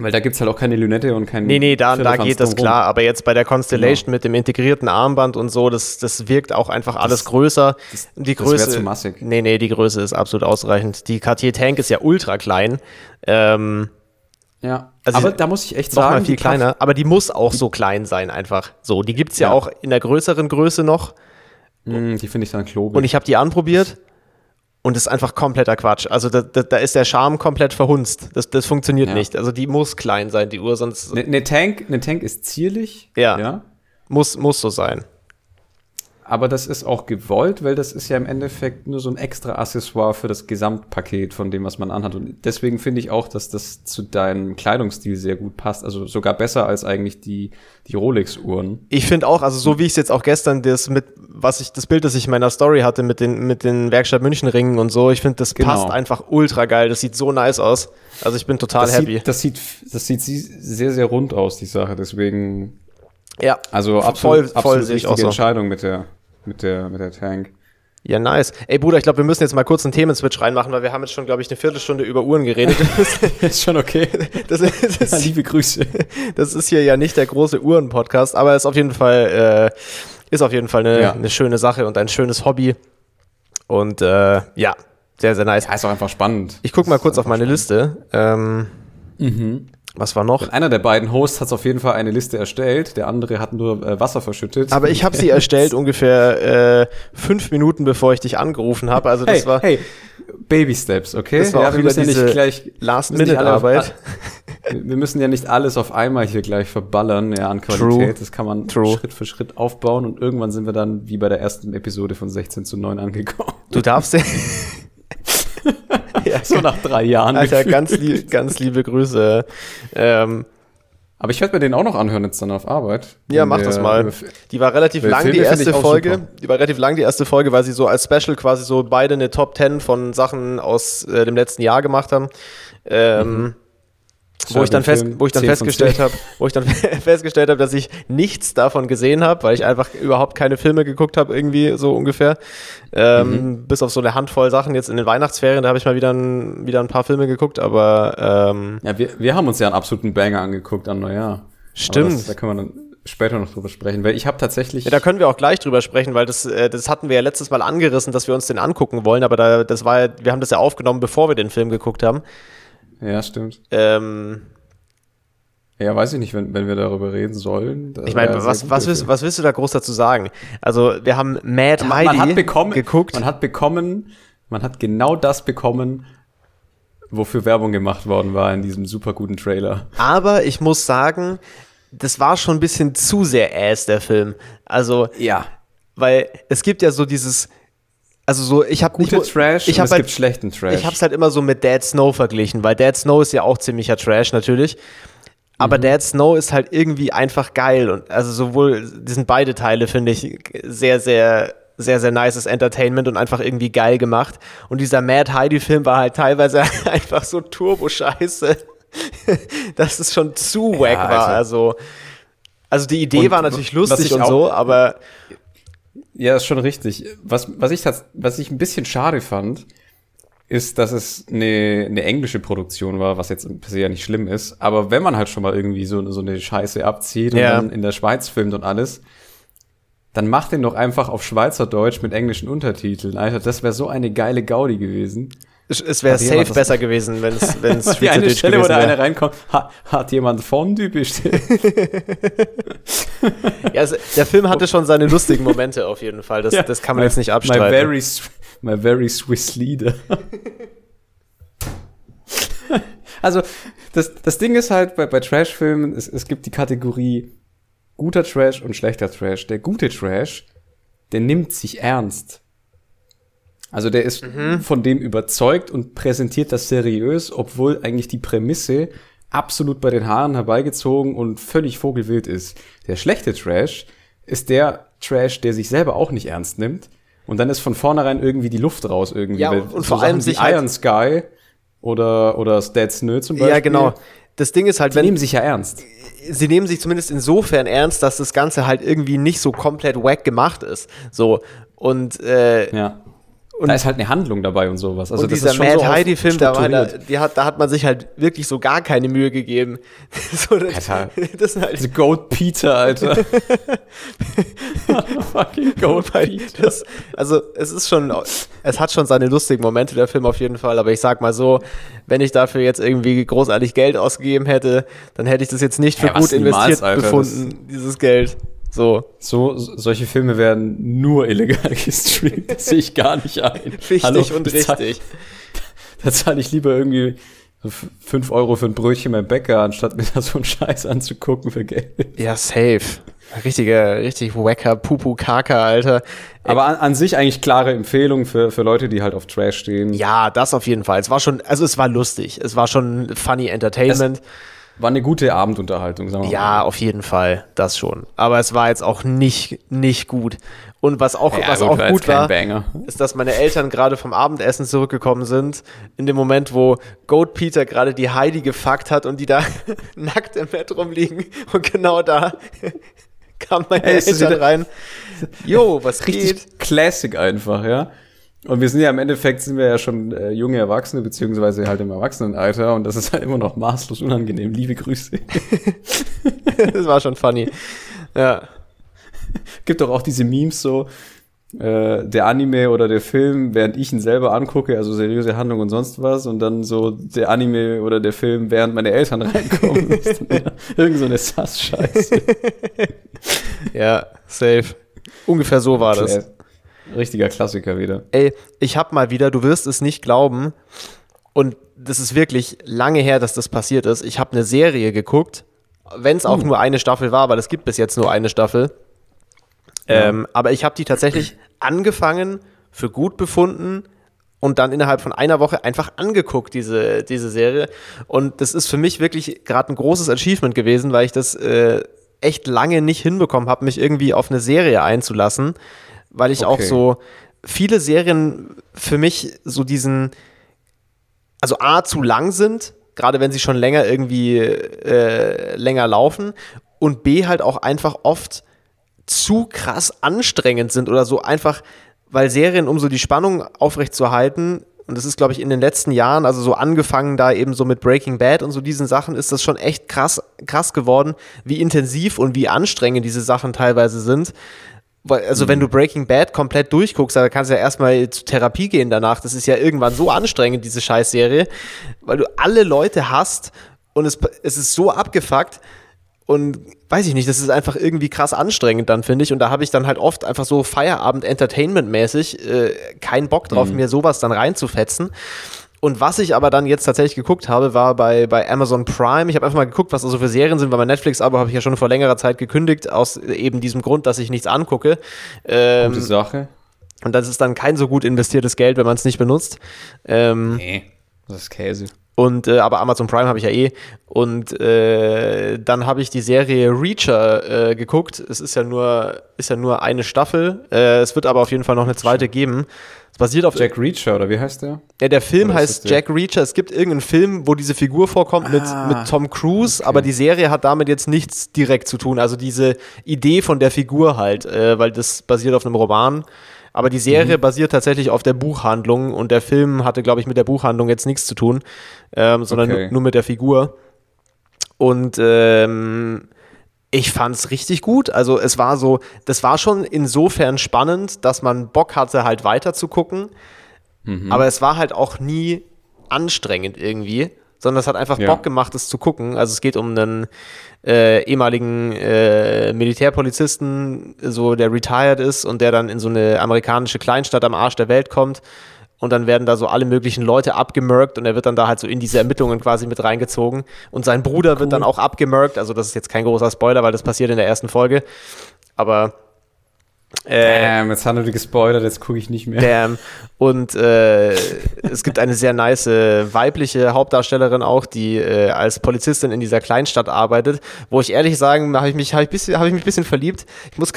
Weil da gibt's halt auch keine Lünette und kein Nee, nee, da, da geht das drumrum. klar. Aber jetzt bei der Constellation Genau. mit dem integrierten Armband und so, das, das wirkt auch einfach alles größer. die das wär Größe. zu massig. Nee, nee, die Größe ist absolut ausreichend. Die Cartier Tank ist ja ultra klein. Ähm, Ja, Also aber da muss ich echt noch sagen, mal viel die kleiner. Aber die muss auch so klein sein, einfach. So, die gibt's ja, Ja. auch in der größeren Größe noch. Mm, die finde ich dann klobig. Und ich habe die anprobiert und das ist einfach kompletter Quatsch. Also da, da, da ist der Charme komplett verhunzt. Das, das funktioniert Ja. nicht. Also die muss klein sein, die Uhr, sonst Eine ne Tank, eine Tank ist zierlich, Ja. ja, muss, muss so sein. Aber das ist auch gewollt, weil das ist ja im Endeffekt nur so ein extra Accessoire für das Gesamtpaket von dem, was man anhat. Und deswegen finde ich auch, dass das zu deinem Kleidungsstil sehr gut passt. Also sogar besser als eigentlich die, die Rolex-Uhren. Ich finde auch, also so wie ich es jetzt auch gestern das mit, was ich, das Bild, das ich in meiner Story hatte mit den, mit den Werkstatt München Ringen und so, ich finde, das Genau. passt einfach ultra geil. Das sieht so nice aus. Also ich bin total Das happy. sieht, das sieht, das sieht sie- sehr, sehr rund aus, die Sache. Deswegen, ja. also absolut, Voll- voll absolut richtige. Entscheidung mit der, mit der, mit der Tank. Ja, nice. Ey, Bruder, ich glaube, wir müssen jetzt mal kurz einen Themenswitch reinmachen, weil wir haben jetzt schon, glaube ich, eine Viertelstunde über Uhren geredet. ist schon okay. Das ist, das ist, Liebe Grüße. das ist hier ja nicht der große Uhren-Podcast, aber ist auf jeden Fall, äh, ist auf jeden Fall eine, Ja. eine schöne Sache und ein schönes Hobby. Und äh, ja, sehr, sehr nice. Ja, ist auch einfach spannend. Ich gucke mal kurz auf meine Liste. Ähm, Was war noch? Einer der beiden Hosts hat auf jeden Fall eine Liste erstellt, der andere hat nur äh, Wasser verschüttet. Aber ich habe sie erstellt ungefähr äh, fünf Minuten bevor ich dich angerufen habe. Also das hey, war hey, Baby Steps, okay? Das war ja, auch wir müssen ja nicht gleich Last-Minute-Arbeit. Wir müssen ja nicht alles auf einmal hier gleich verballern, ja, an Qualität. True. Das kann man True. Schritt für Schritt aufbauen und irgendwann sind wir dann wie bei der ersten Episode von 16 zu 9 angekommen. Du darfst ja. ja, So nach drei Jahren. Alter, gefühlt. ganz, lieb, ganz liebe Grüße. Ähm, Aber ich werde mir den auch noch anhören jetzt dann auf Arbeit. ja, mach wir- das mal. Die war relativ lang, die Filme finde erste Folge. super. Die war relativ lang, die erste Folge, weil sie so als Special quasi so beide eine Top 10 von Sachen aus äh, dem letzten Jahr gemacht haben. Ähm, wo ich dann, fest, wo ich dann 10 von festgestellt 10. habe, wo ich dann festgestellt habe, dass ich nichts davon gesehen habe, weil ich einfach überhaupt keine Filme geguckt habe, irgendwie so ungefähr. Ähm, Mhm. Bis auf so eine Handvoll Sachen jetzt in den Weihnachtsferien, da habe ich mal wieder ein, wieder ein paar Filme geguckt, aber ähm, Ja, wir, wir haben uns ja einen absoluten Banger angeguckt an Neujahr. Stimmt. Das, da können wir dann später noch drüber sprechen, weil ich habe tatsächlich. Ja, da können wir auch gleich drüber sprechen, weil das, äh, das hatten wir ja letztes Mal angerissen, dass wir uns den angucken wollen, aber da, das war ja, wir haben das ja aufgenommen, bevor wir den Film geguckt haben. Ja, stimmt. Ähm, Ja, weiß ich nicht, wenn, wenn wir darüber reden sollen. Ich meine, was, was, willst, was willst du da groß dazu sagen? Also, wir haben Mad man, Heidi man hat bekommen, geguckt. Man hat bekommen, man hat genau das bekommen, wofür Werbung gemacht worden war in diesem super guten Trailer. aber ich muss sagen, das war schon ein bisschen zu sehr ass, der Film. Also, Ja. weil es gibt ja so dieses, also so, ich habe Gute Trash ich hab es halt, gibt schlechten Trash. Ich habe es halt immer so mit Dead Snow verglichen, weil Dead Snow ist ja auch ziemlicher Trash natürlich. Aber Mhm. Dead Snow ist halt irgendwie einfach geil und also sowohl die sind beide Teile finde ich sehr sehr sehr sehr nices Entertainment und einfach irgendwie geil gemacht und dieser Mad Heidi Film war halt teilweise einfach so turbo scheiße, dass es schon zu wack war, Alter. also also die Idee Und war natürlich lustig und so, aber Ja, ist schon richtig. Was, was, ich, was ich ein bisschen schade fand, ist, dass es eine, eine englische Produktion war, was jetzt per se ja nicht schlimm ist. Aber wenn man halt schon mal irgendwie so, so eine Scheiße abzieht und Ja. dann in der Schweiz filmt und alles, dann macht den doch einfach auf Schweizerdeutsch mit englischen Untertiteln. Alter, das wäre so eine geile Gaudi gewesen. Es, es wäre jemand safe das- besser gewesen, wenn es wenn es Die eine Stelle, wo da einer reinkommt, ha, hat jemand Fondue bestellt. Ja, also, der Film hatte schon seine lustigen Momente auf jeden Fall. Das, das kann man My- jetzt nicht My abstreiten. very, s- my very Swiss leader. also, das, das Ding ist halt bei, bei Trash-Filmen, es, es gibt die Kategorie guter Trash und schlechter Trash. Der gute Trash, der nimmt sich ernst. Also der ist Mhm. von dem überzeugt und präsentiert das seriös, obwohl eigentlich die Prämisse absolut bei den Haaren herbeigezogen und völlig vogelwild ist. Der schlechte Trash ist der Trash, der sich selber auch nicht ernst nimmt. Und dann ist von vornherein irgendwie die Luft raus irgendwie. Ja, Weil und vor allem sich halt- Iron Sky oder, oder Dead Snö zum Beispiel. ja, genau. Das Ding ist halt, Die wenn nehmen sich ja ernst. sie nehmen sich zumindest insofern ernst, dass das Ganze halt irgendwie nicht so komplett wack gemacht ist. So und äh, Ja. Und- da ist halt eine Handlung dabei und sowas. Also und das dieser ist schon Mad so auf- Heidi Film, da, da, da hat man sich halt wirklich so gar keine Mühe gegeben. so, das, Alter. das sind halt The Goat Peter, Alter. Fucking Goat Peter. das, also es ist schon, es hat schon seine lustigen Momente, der Film auf jeden Fall, aber ich sag mal so, wenn ich dafür jetzt irgendwie großartig Geld ausgegeben hätte, dann hätte ich das jetzt nicht für Ja, gut investiert niemals, Alter, befunden, dieses Geld. So. So, so- solche Filme werden nur illegal gestreamt. Das sehe ich gar nicht ein. Richtig Hallo, und richtig. Da zahle ich lieber irgendwie 5 Euro für ein Brötchen beim Bäcker, anstatt mir da so einen Scheiß anzugucken für Geld. Ja, safe. Richtiger, richtig wacker Pupu Kaka, Alter. Aber an, an sich eigentlich klare Empfehlung für, für Leute, die halt auf Trash stehen. Ja, das auf jeden Fall. Es war schon, also es war lustig. Es war schon funny Entertainment. War eine gute Abendunterhaltung, sagen wir Ja, auf jeden Fall, das schon. Aber es war jetzt auch nicht, nicht gut. Und was auch, mal. was gut, auch war gut war, Banger. ist, dass meine Eltern gerade vom Abendessen zurückgekommen sind, in dem Moment, wo Goat Peter gerade die Heidi gefuckt hat und die da nackt im Bett rumliegen. Und genau da kamen meine Ey, ist das Eltern wieder- rein. Jo, was Richtig geht? Classic einfach, ja. Und wir sind ja im Endeffekt sind wir ja schon äh, junge Erwachsene, beziehungsweise halt im Erwachsenenalter und das ist halt immer noch maßlos unangenehm. Liebe Grüße. Das war schon funny. Ja. Gibt doch auch diese Memes so, äh, der Anime oder der Film, während ich ihn selber angucke, also seriöse Handlung und sonst was, und dann so der Anime oder der Film, während meine Eltern reinkommen. Irgend so eine Sass-Scheiße. ja, safe. Ungefähr so war das. Richtiger Klassiker wieder. Ey, ich hab mal wieder, du wirst es nicht glauben, und das ist wirklich lange her, dass das passiert ist. Ich habe eine Serie geguckt, wenn es auch uh. nur eine Staffel war, weil es gibt bis jetzt nur eine Staffel. Ja. Ähm, aber ich habe die tatsächlich angefangen, für gut befunden und dann innerhalb von einer Woche einfach angeguckt, diese, diese Serie. Und das ist für mich wirklich gerade ein großes Achievement gewesen, weil ich das äh, echt lange nicht hinbekommen habe, mich irgendwie auf eine Serie einzulassen, weil ich okay. auch so viele Serien für mich so diesen, also A, zu lang sind, gerade wenn sie schon länger irgendwie äh, länger laufen und B, halt auch einfach oft zu krass anstrengend sind oder so einfach, weil Serien, um so die Spannung aufrechtzuerhalten, und das ist, glaube ich, in den letzten Jahren, also so angefangen da eben so mit Breaking Bad und so diesen Sachen, ist das schon echt krass, krass geworden, wie intensiv und wie anstrengend diese Sachen teilweise sind. Also, mhm. wenn du Breaking Bad komplett durchguckst, da kannst du ja erstmal zur Therapie gehen danach. Das ist ja irgendwann so anstrengend, diese Scheißserie, weil du alle Leute hast und es, es ist so abgefuckt, und weiß ich nicht, das ist einfach irgendwie krass anstrengend dann, finde ich. Und da habe ich dann halt oft einfach so Feierabend-Entertainment-mäßig äh, keinen Bock drauf, mhm. mir sowas dann reinzufetzen. Und was ich aber dann jetzt tatsächlich geguckt habe, war bei, bei Amazon Prime. Ich habe einfach mal geguckt, was da so für Serien sind, weil mein Netflix-Abo habe ich ja schon vor längerer Zeit gekündigt, aus eben diesem Grund, dass ich nichts angucke. Ähm, Gute Sache. Und das ist dann kein so gut investiertes Geld, wenn man es nicht benutzt. Ähm, nee, das ist Käse. Und äh, aber Amazon Prime habe ich ja eh. Und äh, dann habe ich die Serie Reacher äh, geguckt. Es ist ja nur, ist ja nur eine Staffel. Äh, es wird aber auf jeden Fall noch eine zweite geben. Es basiert auf Jack Reacher oder wie heißt der? Ja, der Film heißt Jack Reacher. Es gibt irgendeinen Film, wo diese Figur vorkommt ah, mit, mit Tom Cruise, okay. aber die Serie hat damit jetzt nichts direkt zu tun. Also diese Idee von der Figur halt, äh, weil das basiert auf einem Roman. Aber die Serie mhm. basiert tatsächlich auf der Buchhandlung und der Film hatte, glaube ich, mit der Buchhandlung jetzt nichts zu tun, ähm, sondern okay. nur, mit der Figur. Und ähm, ich fand es richtig gut. Also es war so, das war schon insofern spannend, dass man Bock hatte, halt weiter zu gucken. Mhm. Aber es war halt auch nie anstrengend irgendwie, sondern es hat einfach ja. Bock gemacht, es zu gucken. Also es geht um einen äh, ehemaligen äh, Militärpolizisten, so der retired ist und der dann in so eine amerikanische Kleinstadt am Arsch der Welt kommt. Und dann werden da so alle möglichen Leute abgemerkt und er wird dann da halt so in diese Ermittlungen quasi mit reingezogen. Und sein Bruder cool. wird dann auch abgemerkt. Also, das ist jetzt kein großer Spoiler, weil das passiert in der ersten Folge. Aber äh, Damn, jetzt haben wir gespoilert, jetzt gucke ich nicht mehr. Damn. Und äh, es gibt eine sehr nice äh, weibliche Hauptdarstellerin auch, die äh, als Polizistin in dieser Kleinstadt arbeitet, wo ich ehrlich sagen, habe ich mich, hab ich, bisschen, hab ich mich ein bisschen verliebt. Ich muss,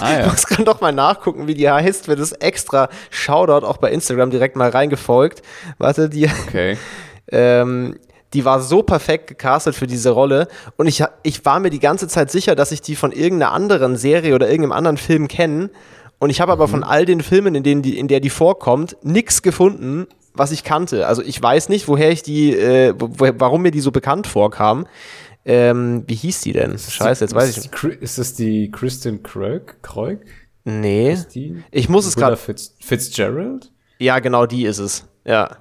ah, ja. muss gerade doch mal nachgucken, wie die heißt, wird das extra Shoutout auch bei Instagram direkt mal reingefolgt. Warte, die. Okay. ähm, die war so perfekt gecastet für diese Rolle und ich, ich war mir die ganze Zeit sicher, dass ich die von irgendeiner anderen Serie oder irgendeinem anderen Film kenne und ich habe aber mhm. von all den Filmen, in denen die, in der die vorkommt, nichts gefunden, was ich kannte. Also ich weiß nicht, woher ich die, äh, wo, warum mir die so bekannt vorkam. Ähm, wie hieß die denn? Scheiße, jetzt weiß ich nicht. Ist das die Kristen Krög? Kreuk? Nee. Ich muss es gerade. Fitz, Fitzgerald? Ja, genau, die ist es. Ja.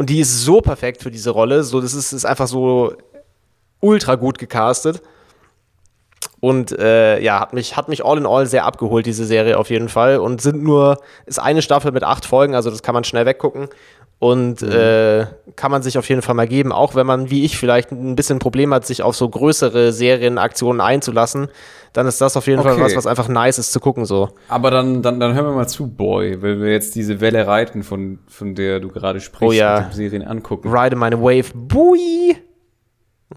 Und die ist so perfekt für diese Rolle. So, das ist, ist einfach so ultra gut gecastet. Und äh, ja, hat mich, hat mich all in all sehr abgeholt, diese Serie auf jeden Fall. Und sind nur, ist eine Staffel mit acht Folgen, also das kann man schnell weggucken. Und mhm. äh, kann man sich auf jeden Fall mal geben, auch wenn man, wie ich, vielleicht ein bisschen Problem hat, sich auf so größere Serienaktionen einzulassen, dann ist das auf jeden okay. Fall was, was einfach nice ist zu gucken. so. Aber dann, dann, dann hören wir mal zu, Boy, weil wir jetzt diese Welle reiten, von, von der du gerade sprichst, oh, ja. Serien angucken. Ride meine Wave, Bui!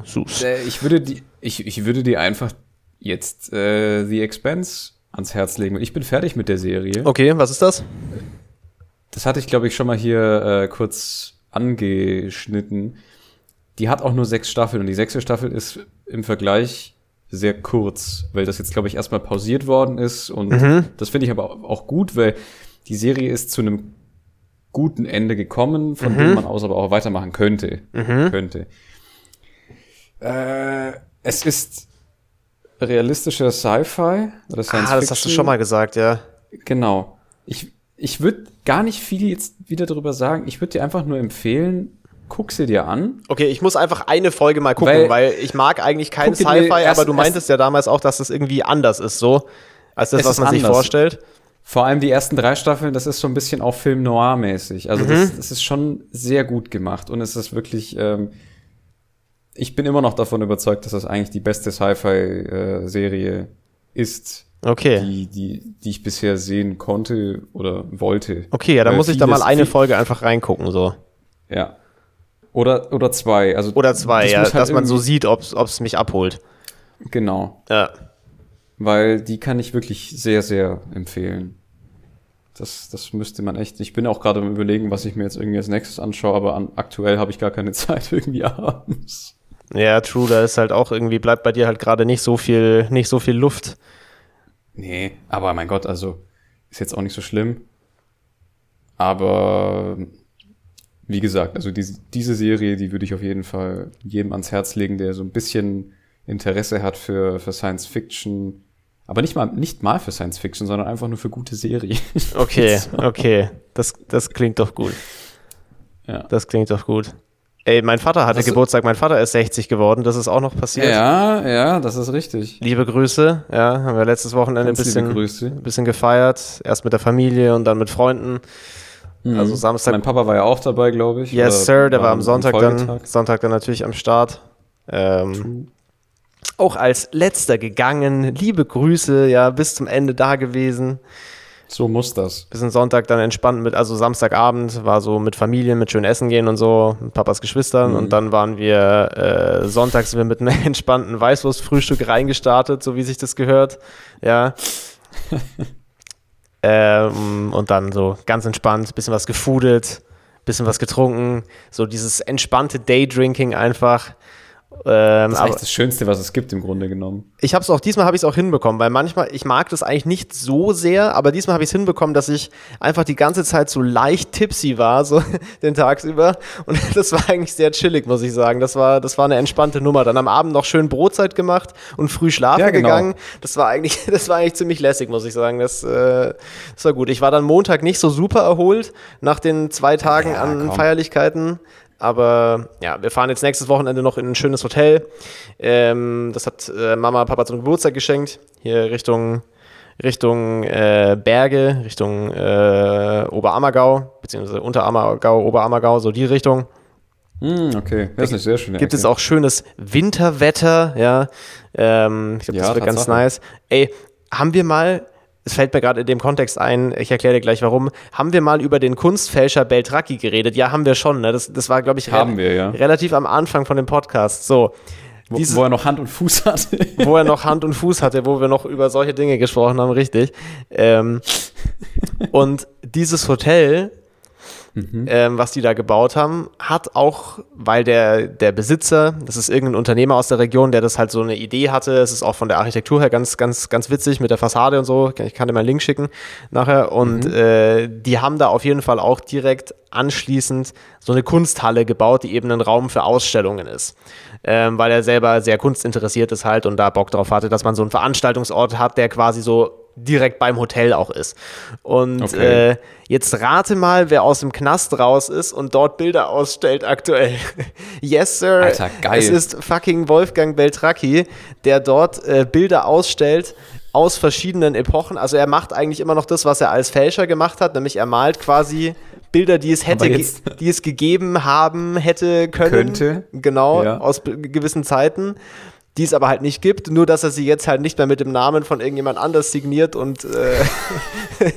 Sus. Äh, ich würde die, ich, ich würde dir einfach jetzt äh, The Expense ans Herz legen. Ich bin fertig mit der Serie. Okay, was ist das? Das hatte ich, glaube ich, schon mal hier äh, kurz angeschnitten. Die hat auch nur sechs Staffeln und die sechste Staffel ist im Vergleich sehr kurz, weil das jetzt, glaube ich, erstmal pausiert worden ist. Und mhm. das finde ich aber auch gut, weil die Serie ist zu einem guten Ende gekommen, von mhm. dem man aus aber auch weitermachen könnte. Mhm. könnte. Äh, es ist realistischer Sci-Fi oder Science ah, das hast du schon mal gesagt, ja. Genau. Ich, ich würde gar nicht viel jetzt wieder darüber sagen. Ich würde dir einfach nur empfehlen, guck sie dir an. Okay, ich muss einfach eine Folge mal gucken, weil, weil ich mag eigentlich kein Sci-Fi, aber du meintest ja damals auch, dass das irgendwie anders ist, so, als das, was man sich vorstellt. Vor allem die ersten drei Staffeln, das ist so ein bisschen auch Film Noir-mäßig. Also mhm. das, das, ist schon sehr gut gemacht und es ist wirklich, ähm, ich bin immer noch davon überzeugt, dass das eigentlich die beste Sci-Fi-Serie äh, ist. Okay. Die, die, die ich bisher sehen konnte oder wollte. Okay, ja, dann muss ich da mal eine Folge einfach reingucken, so. Ja. Oder, oder zwei. Also oder zwei, das ja, halt dass man so sieht, ob es mich abholt. Genau. Ja weil die kann ich wirklich sehr, sehr empfehlen. Das, das müsste man echt. Ich bin auch gerade am überlegen, was ich mir jetzt irgendwie als nächstes anschaue, aber an, aktuell habe ich gar keine Zeit irgendwie abends. Ja, true, da ist halt auch irgendwie, bleibt bei dir halt gerade nicht so viel, nicht so viel Luft. Nee, aber mein Gott, also ist jetzt auch nicht so schlimm. Aber wie gesagt, also diese, diese Serie, die würde ich auf jeden Fall jedem ans Herz legen, der so ein bisschen Interesse hat für, für Science Fiction, aber nicht mal, nicht mal für Science Fiction, sondern einfach nur für gute Serien. Okay, okay. Das, das klingt doch gut. Ja. Das klingt doch gut. Ey, mein Vater hatte das Geburtstag, mein Vater ist 60 geworden, das ist auch noch passiert. Ja, ja, das ist richtig. Liebe Grüße, ja, haben wir letztes Wochenende ein bisschen, bisschen gefeiert. Erst mit der Familie und dann mit Freunden. Mhm. Also Samstag. Mein Papa war ja auch dabei, glaube ich. Yes, Sir, der war am Sonntag dann, Sonntag dann natürlich am Start. Ähm, auch als letzter gegangen. Liebe Grüße, ja, bis zum Ende da gewesen. So muss das. Bisschen Sonntag dann entspannt mit, also Samstagabend war so mit Familie, mit schön Essen gehen und so, mit Papas Geschwistern. Mhm. Und dann waren wir, äh, sonntags sind wir mit einem entspannten Weißwurstfrühstück reingestartet, so wie sich das gehört. Ja. ähm, und dann so ganz entspannt, bisschen was gefudelt, bisschen was getrunken, so dieses entspannte Daydrinking einfach. Ähm, das ist eigentlich das Schönste, was es gibt im Grunde genommen. Ich habe es auch, diesmal habe ich es auch hinbekommen, weil manchmal, ich mag das eigentlich nicht so sehr, aber diesmal habe ich es hinbekommen, dass ich einfach die ganze Zeit so leicht tipsy war, so den Tagsüber. Und das war eigentlich sehr chillig, muss ich sagen. Das war, das war eine entspannte Nummer. Dann am Abend noch schön Brotzeit gemacht und früh schlafen ja, genau. gegangen. Das war eigentlich, das war eigentlich ziemlich lässig, muss ich sagen. Das, äh, das war gut. Ich war dann Montag nicht so super erholt nach den zwei Tagen ja, an komm. Feierlichkeiten. Aber ja, wir fahren jetzt nächstes Wochenende noch in ein schönes Hotel. Ähm, das hat äh, Mama Papa zum Geburtstag geschenkt. Hier Richtung, Richtung äh, Berge, Richtung äh, Oberammergau, beziehungsweise Unterammergau, Oberammergau, so die Richtung. Mm, okay, das ist sehr schön. Gibt es auch schönes Winterwetter, ja. Ähm, ich glaube, ja, das wird ganz nice. Ey, haben wir mal es fällt mir gerade in dem Kontext ein, ich erkläre dir gleich warum, haben wir mal über den Kunstfälscher Beltracchi geredet? Ja, haben wir schon. Ne? Das, das war, glaube ich, re wir, ja. relativ am Anfang von dem Podcast. So. Wo, Diese, wo, er noch Hand und Fuß hatte. wo er noch Hand und Fuß hatte, wo wir noch über solche Dinge gesprochen haben, richtig. Ähm, und dieses Hotel mhm. ähm, was die da gebaut haben, hat auch, weil der, der Besitzer, das ist irgendein Unternehmer aus der Region, der das halt so eine Idee hatte, es ist auch von der Architektur her ganz, ganz, ganz witzig mit der Fassade und so, ich kann dir mal einen Link schicken nachher und mhm. äh, die haben da auf jeden Fall auch direkt anschließend so eine Kunsthalle gebaut, die eben ein Raum für Ausstellungen ist. Ähm, weil er selber sehr kunstinteressiert ist halt und da Bock drauf hatte, dass man so einen Veranstaltungsort hat, der quasi so direkt beim Hotel auch ist. Und okay. äh, jetzt rate mal, wer aus dem Knast raus ist und dort Bilder ausstellt aktuell. yes, Sir. Alter, geil. Es ist fucking Wolfgang Beltracchi, der dort äh, Bilder ausstellt aus verschiedenen Epochen. Also er macht eigentlich immer noch das, was er als Fälscher gemacht hat, nämlich er malt quasi Bilder, die es hätte, die es gegeben haben hätte können. Könnte. Genau, ja. aus gewissen Zeiten die es aber halt nicht gibt, nur dass er sie jetzt halt nicht mehr mit dem Namen von irgendjemand anders signiert und äh,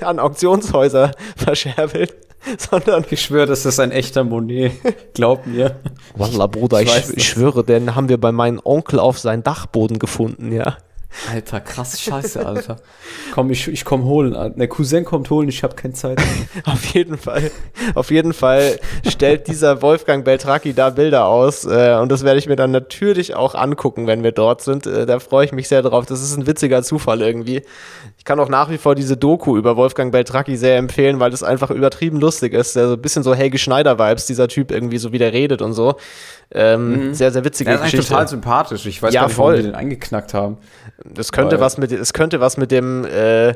an Auktionshäuser verscherbelt, sondern. Ich schwöre, das ist ein echter Monet. Glaub mir. Wallah, Bruder, ich, ich, ich schwöre, den haben wir bei meinem Onkel auf seinen Dachboden gefunden, ja. Alter, krass scheiße, Alter. Komm, ich, ich komm holen. Der Cousin kommt holen, ich habe keine Zeit. auf jeden Fall, auf jeden Fall stellt dieser Wolfgang Beltraki da Bilder aus äh, und das werde ich mir dann natürlich auch angucken, wenn wir dort sind. Äh, da freue ich mich sehr drauf. Das ist ein witziger Zufall irgendwie. Ich kann auch nach wie vor diese Doku über Wolfgang Beltraki sehr empfehlen, weil das einfach übertrieben lustig ist. Also ein bisschen so Helge Schneider-Vibes, dieser Typ irgendwie so wie der redet und so. Ähm, mhm. Sehr, sehr witzige der ist Geschichte. total sympathisch. Ich weiß ja, gar nicht, voll. warum die den eingeknackt haben. Das könnte Weil- was mit, es könnte was mit dem, äh,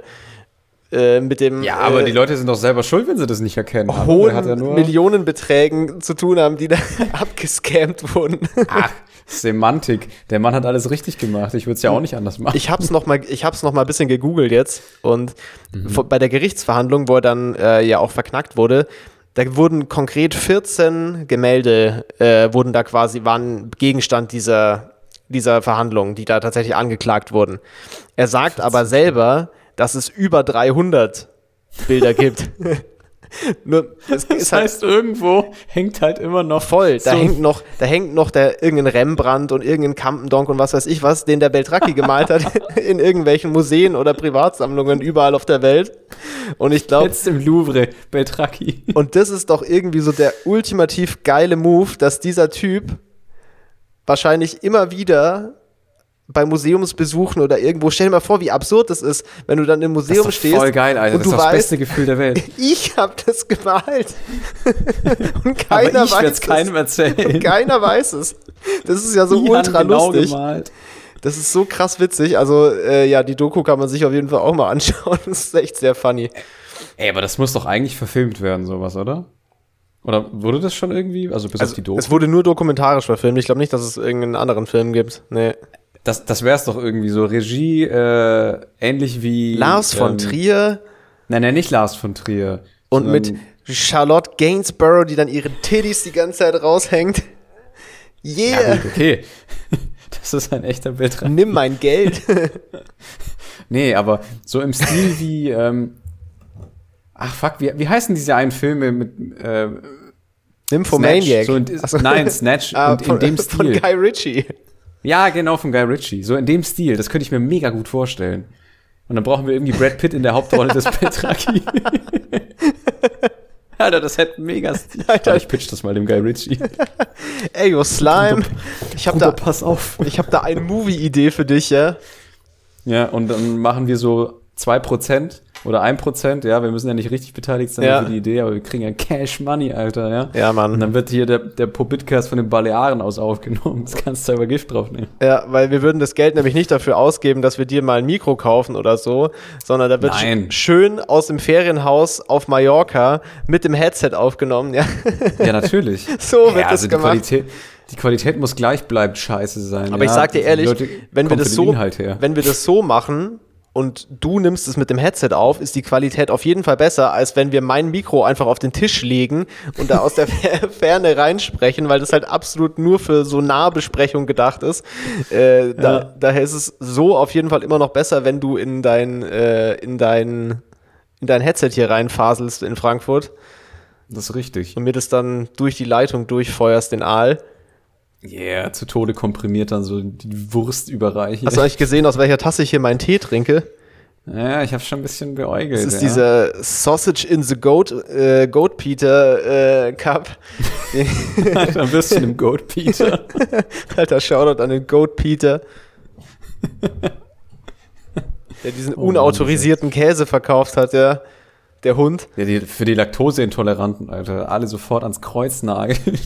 äh, mit dem Ja, aber äh, die Leute sind doch selber schuld, wenn sie das nicht erkennen. Hohen hat ja nur- Millionenbeträgen zu tun haben, die da abgescammt wurden. Ach, Semantik. Der Mann hat alles richtig gemacht. Ich würde es ja auch nicht anders machen. Ich hab's noch mal, ich hab's noch mal ein bisschen gegoogelt jetzt und vor- bei der Gerichtsverhandlung, wo er dann äh, ja auch verknackt wurde, da wurden konkret 14 Gemälde äh, wurden da quasi waren Gegenstand dieser dieser Verhandlung, die da tatsächlich angeklagt wurden. Er sagt aber selber, dass es über 300 Bilder gibt. Nur das halt heißt, irgendwo hängt halt immer noch voll. Da so- hängt noch, da hängt noch der irgendein Rembrandt und irgendein Campendonk und was weiß ich was, den der Beltracchi gemalt hat in irgendwelchen Museen oder Privatsammlungen überall auf der Welt. Und ich glaube, jetzt im Louvre, Beltracchi. und das ist doch irgendwie so der ultimativ geile Move, dass dieser Typ wahrscheinlich immer wieder bei Museumsbesuchen oder irgendwo, stell dir mal vor, wie absurd das ist, wenn du dann im Das ist Museum stehst voll geil, Alter. und Das du ist das weißt, beste Gefühl der Welt. ich habe das gemalt. und keiner Aber ich weiß es keinem erzählen. Und keiner weiß es. Das ist ja so Die ultra genau lustig. gemalt. Das ist so krass witzig. Also, äh, ja, die Doku kann man sich auf jeden Fall auch mal anschauen. Das ist echt sehr funny. Ey, aber das muss doch eigentlich verfilmt werden, sowas, oder? Oder wurde das schon irgendwie? Also bis auf die Doku? Es wurde nur dokumentarisch verfilmt. Ich glaube nicht, dass es irgendeinen anderen Film gibt. Nee. Das, das wäre es doch irgendwie so. Regie, äh, ähnlich wie. Lars von ähm, Trier Nein, nein, nicht Lars von Trier. und mit Charlotte Gainsborough, die dann ihre Titties die ganze Zeit raushängt. Ja, Yeah! gut, okay. Das ist ein echter Bildreich. Nimm mein Geld. Nee, aber so im Stil wie. Ähm, ach, fuck, wie, wie heißen diese einen Filme mit. Äh, Nymphomaniac. Snatch, so in, so. Nein, Snatch Ah, und in von, dem von Stil. Guy Ritchie. Ja, genau, von Guy Ritchie. So in dem Stil. Das könnte ich mir mega gut vorstellen. Und dann brauchen wir irgendwie Brad Pitt in der Hauptrolle des Petraki. Alter, das hätte mega Stil. Alter. Ich pitch das mal dem Guy Ritchie. Ey, yo, Slime. Ich habe da, pass auf. ich hab da eine Movie-Idee für dich, ja? Ja, und dann machen wir so 2% oder 1%, ja, wir müssen ja nicht richtig beteiligt sein Ja. für die Idee, aber wir kriegen ja Cash Money, Alter, ja. Ja, Mann. Und dann wird hier der, der Pobitcast von den Balearen aus aufgenommen. Das kannst du aber Gift draufnehmen. Ja, weil wir würden das Geld nämlich nicht dafür ausgeben, dass wir dir mal ein Mikro kaufen oder so, sondern da wird sch schön aus dem Ferienhaus auf Mallorca mit dem Headset aufgenommen. Ja, Ja, natürlich. so wird ja, das also die gemacht. Qualität, die Qualität muss gleich bleibt scheiße sein. Aber ich ja. sag dir ehrlich, wenn wir das so, wenn wir das so machen und du nimmst es mit dem Headset auf, ist die Qualität auf jeden Fall besser, als wenn wir mein Mikro einfach auf den Tisch legen und da aus der Fer- Ferne reinsprechen, weil das halt absolut nur für so Nahbesprechung gedacht ist. Äh, da, Ja. Daher ist es so auf jeden Fall immer noch besser, wenn du in dein, äh, in dein, in dein Headset hier reinfaselst in Frankfurt Das ist richtig. und mir das dann durch die Leitung durchfeuerst, den Aal. Yeah, zu Tode komprimiert dann so die Wurst überreichen. Hast du eigentlich gesehen, aus welcher Tasse ich hier meinen Tee trinke? Ja, ich habe schon ein bisschen beäugelt. Das ist ja. dieser Sausage in the Goat, äh, Goat Peter äh, Cup. ein bisschen im Goat Peter. Alter, Shoutout an den Goat Peter. Der diesen Oh Mann, unautorisierten Käse verkauft hat, ja. Der Hund. Ja, die, für die Laktoseintoleranten, Alter, alle sofort ans Kreuz nageln.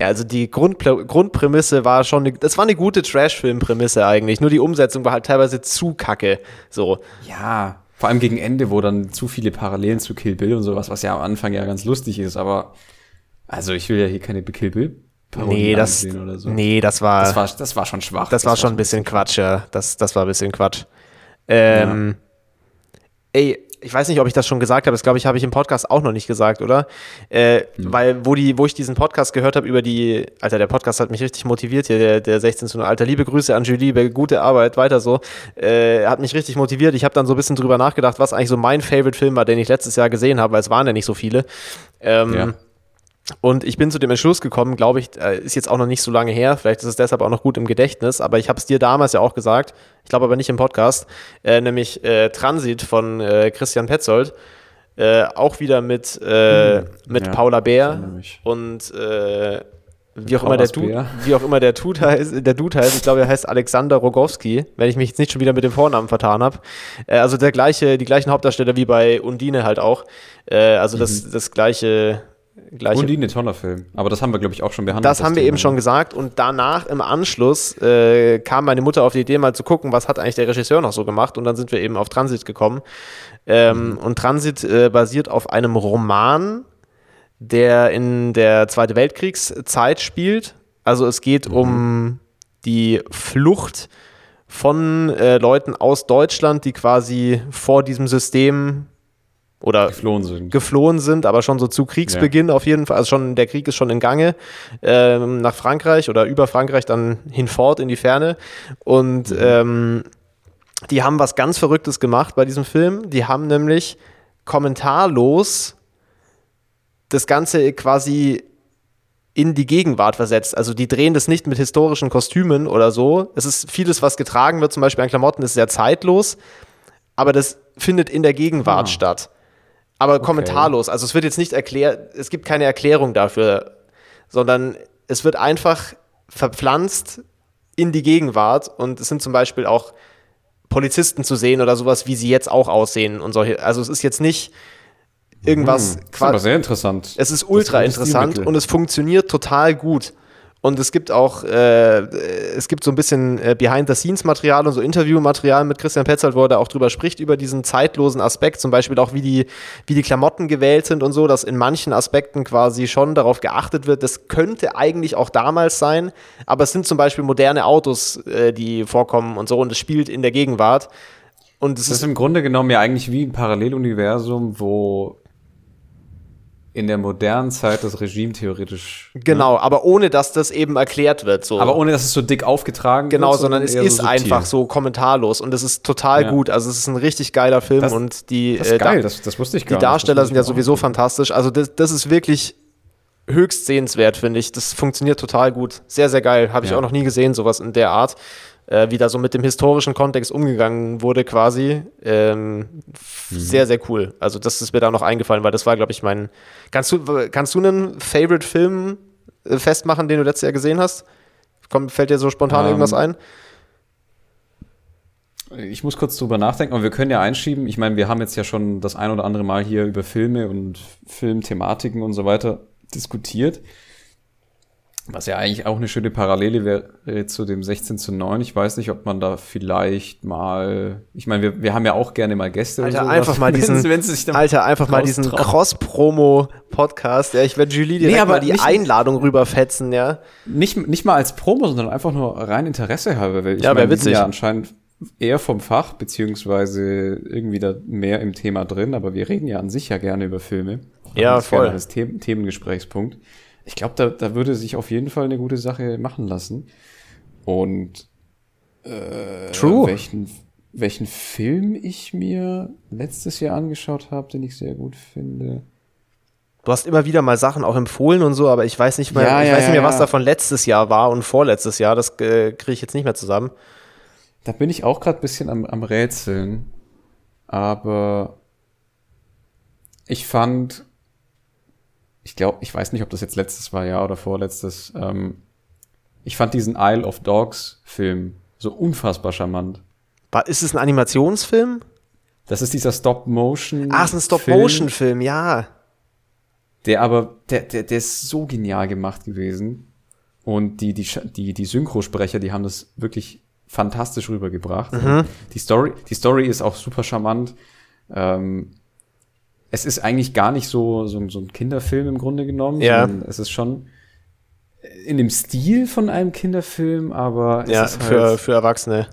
Ja, also die Grundpl Grundprämisse war schon, ne, das war eine gute Trash-Film-Prämisse eigentlich. Nur die Umsetzung war halt teilweise zu kacke. So. Ja, vor allem gegen Ende, wo dann zu viele Parallelen zu Kill Bill und sowas, was ja am Anfang ja ganz lustig ist, aber also ich will ja hier keine Kill Bill Nee, das, so. nee, das war, Das war, das war schon schwach. das war schon ein bisschen Quatsch, ja. Das, das war ein bisschen Quatsch. Ähm, Ey, ich weiß nicht, ob ich das schon gesagt habe. Das glaube ich, habe ich im Podcast auch noch nicht gesagt, oder? Äh, Weil, wo, die, wo ich diesen Podcast gehört habe über die, Alter, der Podcast hat mich richtig motiviert hier, der, der 16 zu 0. Alter, liebe Grüße an Julie, gute Arbeit, weiter so. Äh, hat mich richtig motiviert. Ich habe dann so ein bisschen drüber nachgedacht, was eigentlich so mein Favorite-Film war, den ich letztes Jahr gesehen habe, weil es waren ja nicht so viele. Ähm, Ja. Und ich bin zu dem Entschluss gekommen, glaube ich, äh, ist jetzt auch noch nicht so lange her, vielleicht ist es deshalb auch noch gut im Gedächtnis, aber ich habe es dir damals ja auch gesagt, ich glaube aber nicht im Podcast, äh, nämlich äh, Transit von äh, Christian Petzold, äh, auch wieder mit, äh, mit ja, Paula Bär und wie auch, immer der Dude, wie auch immer der Dude heißt, der Dude heißt, ich glaube, er heißt Alexander Rogowski, wenn ich mich jetzt nicht schon wieder mit dem Vornamen vertan habe. Äh, also der gleiche, die gleichen Hauptdarsteller wie bei Undine halt auch. Äh, also das, Mhm. das gleiche, Gleiche Undine, toller Film. Aber das haben wir, glaube ich, auch schon behandelt. Das haben wir Thema. eben schon gesagt und danach im Anschluss äh, kam meine Mutter auf die Idee, mal zu gucken, was hat eigentlich der Regisseur noch so gemacht und dann sind wir eben auf Transit gekommen. Ähm, Und Transit äh, basiert auf einem Roman, der in der Zweite Weltkriegszeit spielt. Also es geht um die Flucht von äh, Leuten aus Deutschland, die quasi vor diesem System oder geflohen sind. geflohen sind, aber schon so zu Kriegsbeginn auf jeden Fall. Also schon der Krieg ist schon in Gange ähm, nach Frankreich oder über Frankreich dann hinfort in die Ferne. Und ähm, die haben was ganz Verrücktes gemacht bei diesem Film. Die haben nämlich kommentarlos das Ganze quasi in die Gegenwart versetzt. Also die drehen das nicht mit historischen Kostümen oder so. Es ist vieles, was getragen wird, zum Beispiel an Klamotten, ist sehr zeitlos, aber das findet in der Gegenwart Ah. statt. Aber kommentarlos. Also es wird jetzt nicht erklärt, es gibt keine Erklärung dafür, sondern es wird einfach verpflanzt in die Gegenwart und es sind zum Beispiel auch Polizisten zu sehen oder sowas, wie sie jetzt auch aussehen und solche. Also es ist jetzt nicht irgendwas Hm, ist aber quasi. sehr interessant. Es ist ultra interessant und es funktioniert total gut. Und es gibt auch, äh, es gibt so ein bisschen äh, Behind-the-Scenes-Material und so Interview-Material mit Christian Petzold, wo er da auch drüber spricht, über diesen zeitlosen Aspekt, zum Beispiel auch, wie die, wie die Klamotten gewählt sind und so, dass in manchen Aspekten quasi schon darauf geachtet wird, das könnte eigentlich auch damals sein, aber es sind zum Beispiel moderne Autos, äh, die vorkommen und so, und es spielt in der Gegenwart. Und es Das ist ist im Grunde genommen ja eigentlich wie ein Paralleluniversum, wo in der modernen Zeit das Regime theoretisch. genau, aber ohne dass das eben erklärt wird. So. Aber ohne dass es so dick aufgetragen Genau, wird. sondern es ist so einfach so kommentarlos und es ist total Ja. gut. Also es ist ein richtig geiler Film Das- und die, Das ist äh, geil, das, das wusste ich die gar nicht. Darsteller sind ja sowieso fantastisch. Also das, das ist wirklich höchst sehenswert, finde ich. Das funktioniert total gut. Sehr, sehr geil. Habe ich Ja. auch noch nie gesehen, sowas in der Art. Äh, wie da so mit dem historischen Kontext umgegangen wurde quasi. Ähm, Mhm. Sehr, sehr cool. Also das ist mir da noch eingefallen, weil das war, glaube ich, mein... Kannst du, kannst du einen Favorite-Film äh, festmachen, den du letztes Jahr gesehen hast? Kommt, fällt dir so spontan Ähm, irgendwas ein? Ich muss kurz drüber nachdenken, aber wir können ja einschieben. Ich meine, wir haben jetzt ja schon das ein oder andere Mal hier über Filme und Filmthematiken und so weiter diskutiert. Was ja eigentlich auch eine schöne Parallele wäre zu dem 16 zu 9. Ich weiß nicht, ob man da vielleicht mal, ich meine, wir, wir haben ja auch gerne mal Gäste. Alter, einfach mal diesen, Alter, einfach mal diesen. Cross-Promo-Podcast. Ja, ich werde Julie direkt Nee, aber mal die nicht- Einladung rüberfetzen, ja. Nicht, nicht mal als Promo, sondern einfach nur rein Interesse halber. Weil ich Ja, wär meine, wir sind witzig. ja anscheinend eher vom Fach, beziehungsweise irgendwie da mehr im Thema drin, aber wir reden ja an sich ja gerne über Filme. Ja, das voll. Als Themen, Themengesprächspunkt. Ich glaube, da, da würde sich auf jeden Fall eine gute Sache machen lassen. Und äh, True. welchen, welchen Film ich mir letztes Jahr angeschaut habe, den ich sehr gut finde. Du hast immer wieder mal Sachen auch empfohlen und so, aber ich weiß nicht mehr, Ja, ich ja, weiß nicht mehr, ja, was davon letztes Jahr war und vorletztes Jahr. Das äh, kriege ich jetzt nicht mehr zusammen. Da bin ich auch gerade ein bisschen am, am Rätseln. Aber ich fand, ich glaube, ich weiß nicht, ob das jetzt letztes war, ja, oder vorletztes. Ähm, ich fand diesen Isle of Dogs Film so unfassbar charmant. War, ist es ein Animationsfilm? Das ist dieser Stop-Motion. Ach, es ist ein Stop-Motion-Film, ja. Der aber, der, der, der ist so genial gemacht gewesen. Und die, die, die, die Synchrosprecher, die haben das wirklich fantastisch rübergebracht. Die Story, die Story ist auch super charmant. Ähm, es ist eigentlich gar nicht so, so, so ein Kinderfilm im Grunde genommen, Ja. es ist schon in dem Stil von einem Kinderfilm, aber es Ja, ist halt, für, für Erwachsene.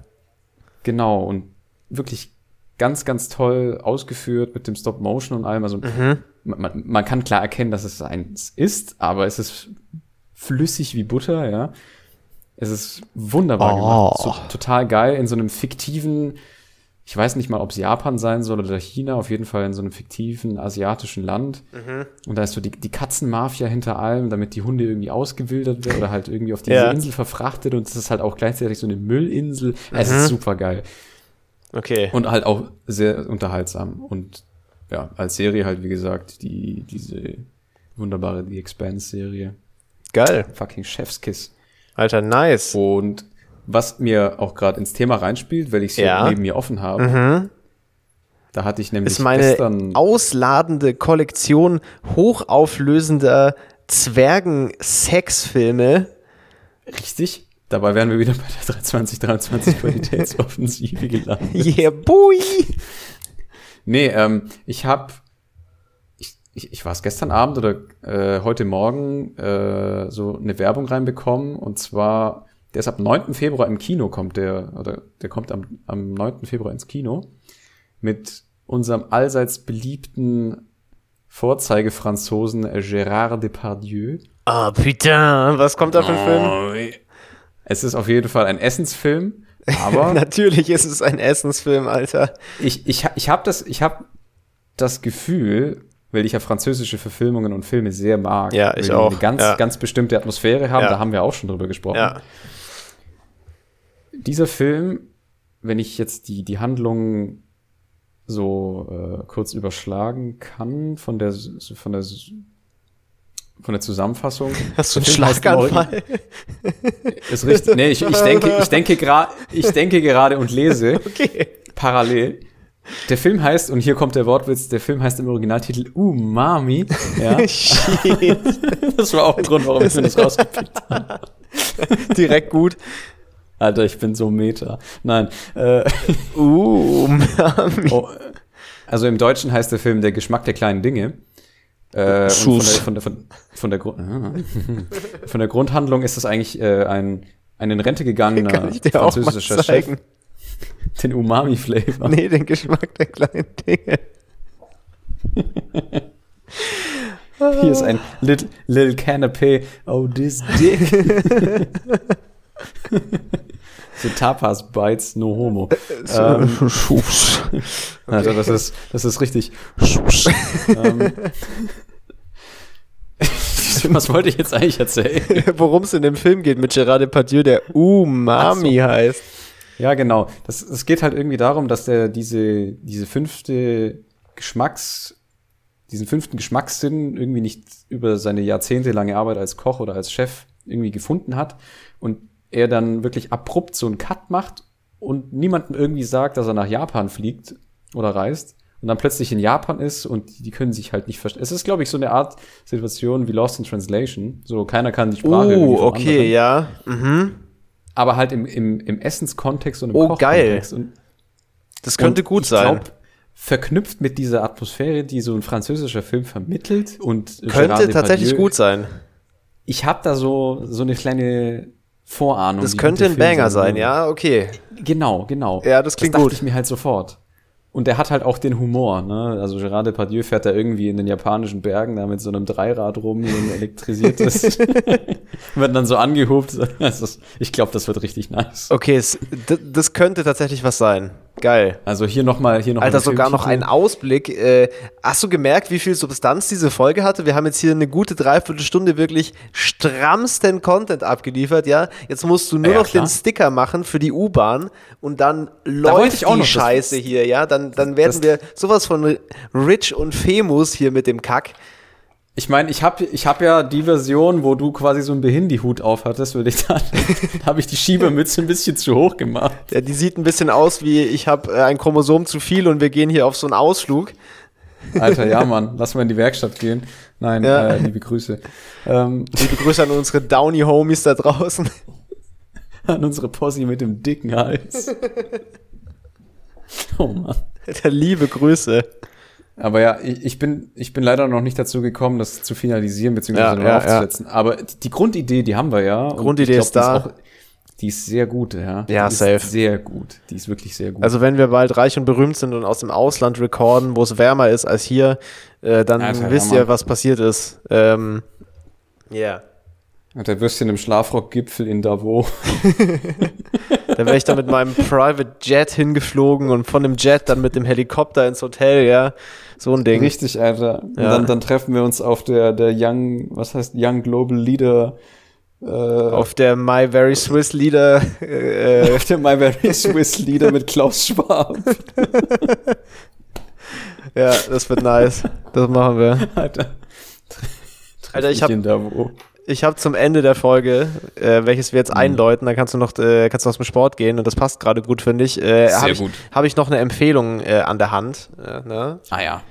Genau, und wirklich ganz, ganz toll ausgeführt mit dem Stop-Motion und allem. Also Mhm. man, man, man kann klar erkennen, dass es eins ist, aber es ist flüssig wie Butter, ja. Es ist wunderbar Oh. gemacht. So, total geil in so einem fiktiven, ich weiß nicht mal, ob es Japan sein soll oder China, auf jeden Fall in so einem fiktiven asiatischen Land. Mhm. Und da ist so die, die Katzenmafia hinter allem, damit die Hunde irgendwie ausgewildert werden oder halt irgendwie auf diese Ja. Insel verfrachtet und es ist halt auch gleichzeitig so eine Müllinsel. Es Mhm. ist super geil. Okay. Und halt auch sehr unterhaltsam. Und ja, als Serie halt, wie gesagt, die, diese wunderbare The Expanse-Serie. Geil. Fucking Chefskiss. Alter, nice. Und was mir auch gerade ins Thema reinspielt, weil ich es Ja. neben mir offen habe, Mhm. Da hatte ich nämlich ist meine gestern. ausladende Kollektion hochauflösender Zwergen-Sexfilme. Richtig. Dabei wären wir wieder bei der 2023 Qualitätsoffensive gelandet. Yeah, boy! Nee, ähm, ich habe, ich, ich, ich war es gestern Abend oder äh, heute Morgen äh, so eine Werbung reinbekommen und zwar, der ist ab 9. Februar im Kino, kommt der, oder der kommt am, am 9. Februar ins Kino mit unserem allseits beliebten Vorzeigefranzosen Gérard Depardieu. Ah, putain, was kommt da für ein Film? Es ist auf jeden Fall ein Essensfilm, aber Natürlich ist es ein Essensfilm, Alter. ich, ich, ich habe das, ich hab das Gefühl, weil ich ja französische Verfilmungen und Filme sehr mag, Ja, ich die auch, eine ganz, ja. ganz bestimmte Atmosphäre haben, Ja. da haben wir auch schon drüber gesprochen. Ja. Dieser Film, wenn ich jetzt die, die Handlung so äh, kurz überschlagen kann von der, von der, von der Zusammenfassung. Hast du einen Schlaganfall? Ist richtig. Nee, ich, ich denke, ich denke gerade, ich denke gerade und lese Okay. parallel. Der Film heißt, und hier kommt der Wortwitz, der Film heißt im Originaltitel Umami. Ja, das war auch ein Grund, warum ich mir das rausgepickt habe. Direkt gut. Alter, ich bin so meta. Nein. Äh, Uh, Mami. oh, also im Deutschen heißt der Film Der Geschmack der kleinen Dinge. Äh, von, der, von, der, von, von, der Grund, von der Grundhandlung ist es eigentlich äh, ein, ein in Rente gegangener französischer Chef. Den Umami-Flavor. Nee, den Geschmack der kleinen Dinge. Hier ist ein little, little canapé. Oh, this dick. so Tapas Bites, no homo. Ähm, Schuss. also das ist, das ist richtig. Schuss. Ähm, was wollte ich jetzt eigentlich erzählen? Worum es in dem Film geht mit Gerard Depardieu, der Umami heißt. Ja, genau. Das, es geht halt irgendwie darum, dass der diese, diese fünfte Geschmacks, diesen fünften Geschmackssinn irgendwie nicht über seine jahrzehntelange Arbeit als Koch oder als Chef irgendwie gefunden hat und er dann wirklich abrupt so einen Cut macht und niemandem irgendwie sagt, dass er nach Japan fliegt oder reist und dann plötzlich in Japan ist und die, können sich halt nicht verstehen. Es ist, glaube ich, so eine Art Situation wie Lost in Translation. So, keiner kann die Sprache. Oh, okay, anderen ja. Mhm. Aber halt im, im, im Essenskontext und im Oh, geil. Kochkontext. Und, Das könnte und gut ich sein. Glaub, verknüpft mit dieser Atmosphäre, die so ein französischer Film vermittelt und könnte tatsächlich Depardieu, gut sein. Ich habe da so so eine kleine Vorahnung. Das könnte ein Banger sein, ja, okay. Genau, genau. Ja, das klingt das dachte gut. ich mir halt sofort. Und der hat halt auch den Humor, ne? Also Gerard Depardieu fährt da irgendwie in den japanischen Bergen da mit so einem Dreirad rum, so ein elektrisiertes, wird dann so angehobt. Also, ich glaube, das wird richtig nice. Okay, das könnte tatsächlich was sein. Geil. Also hier nochmal, hier noch Alter, sogar noch ein. Ausblick. Äh, hast du gemerkt, wie viel Substanz diese Folge hatte? Wir haben jetzt hier eine gute Dreiviertelstunde wirklich strammsten Content abgeliefert, ja? Jetzt musst du nur Ja, noch klar. den Sticker machen für die U-Bahn und dann läuft auch die Scheiße hier, ja? Dann, dann werden wir sowas von Rich und Famous hier mit dem Kack. Ich meine, ich habe ich hab ja die Version, wo du quasi so einen Behindi-Hut aufhattest, würde ich dann, habe ich die Schiebermütze ein bisschen zu hoch gemacht. Ja, die sieht ein bisschen aus wie, ich habe äh, ein Chromosom zu viel und wir gehen hier auf so einen Ausflug. Alter, ja, Mann, lass mal in die Werkstatt gehen. Nein, Ja. äh, liebe Grüße. Ähm, Liebe Grüße an unsere Downy-Homies da draußen. an unsere Posse mit dem dicken Hals. Oh Mann. Alter, liebe Grüße. Aber ja, ich, ich, bin, ich bin leider noch nicht dazu gekommen, das zu finalisieren bzw. Ja, ja, aufzusetzen. Aber die Grundidee, die haben wir ja. Und Grundidee ich ist da. Die ist, auch, die ist sehr gut, ja. Ja, die safe. Ist sehr gut. Die ist wirklich sehr gut. Also wenn wir bald reich und berühmt sind und aus dem Ausland recorden, wo es wärmer ist als hier, äh, dann Alter, wisst ja, ihr, was passiert ist. Ähm, yeah. Und der Würstchen im Schlafrockgipfel in Davos. Da wäre ich dann mit meinem Private Jet hingeflogen und von dem Jet dann mit dem Helikopter ins Hotel, ja. So ein Ding. Richtig, Alter. Und Ja. dann, dann treffen wir uns auf der, der Young, was heißt Young Global Leader, äh, auf, der My Very Swiss Leader. Äh, auf der My Very Swiss Leader mit Klaus Schwab. ja, das wird nice. Das machen wir. Alter. Alter, ich hab-. Ich habe zum Ende der Folge, äh, welches wir jetzt einläuten, dann kannst du noch, äh, kannst du aus dem Sport gehen und das passt gerade gut, finde ich. Äh, Sehr hab gut. Habe ich noch eine Empfehlung äh, an der Hand. Äh, ne? Ah ja.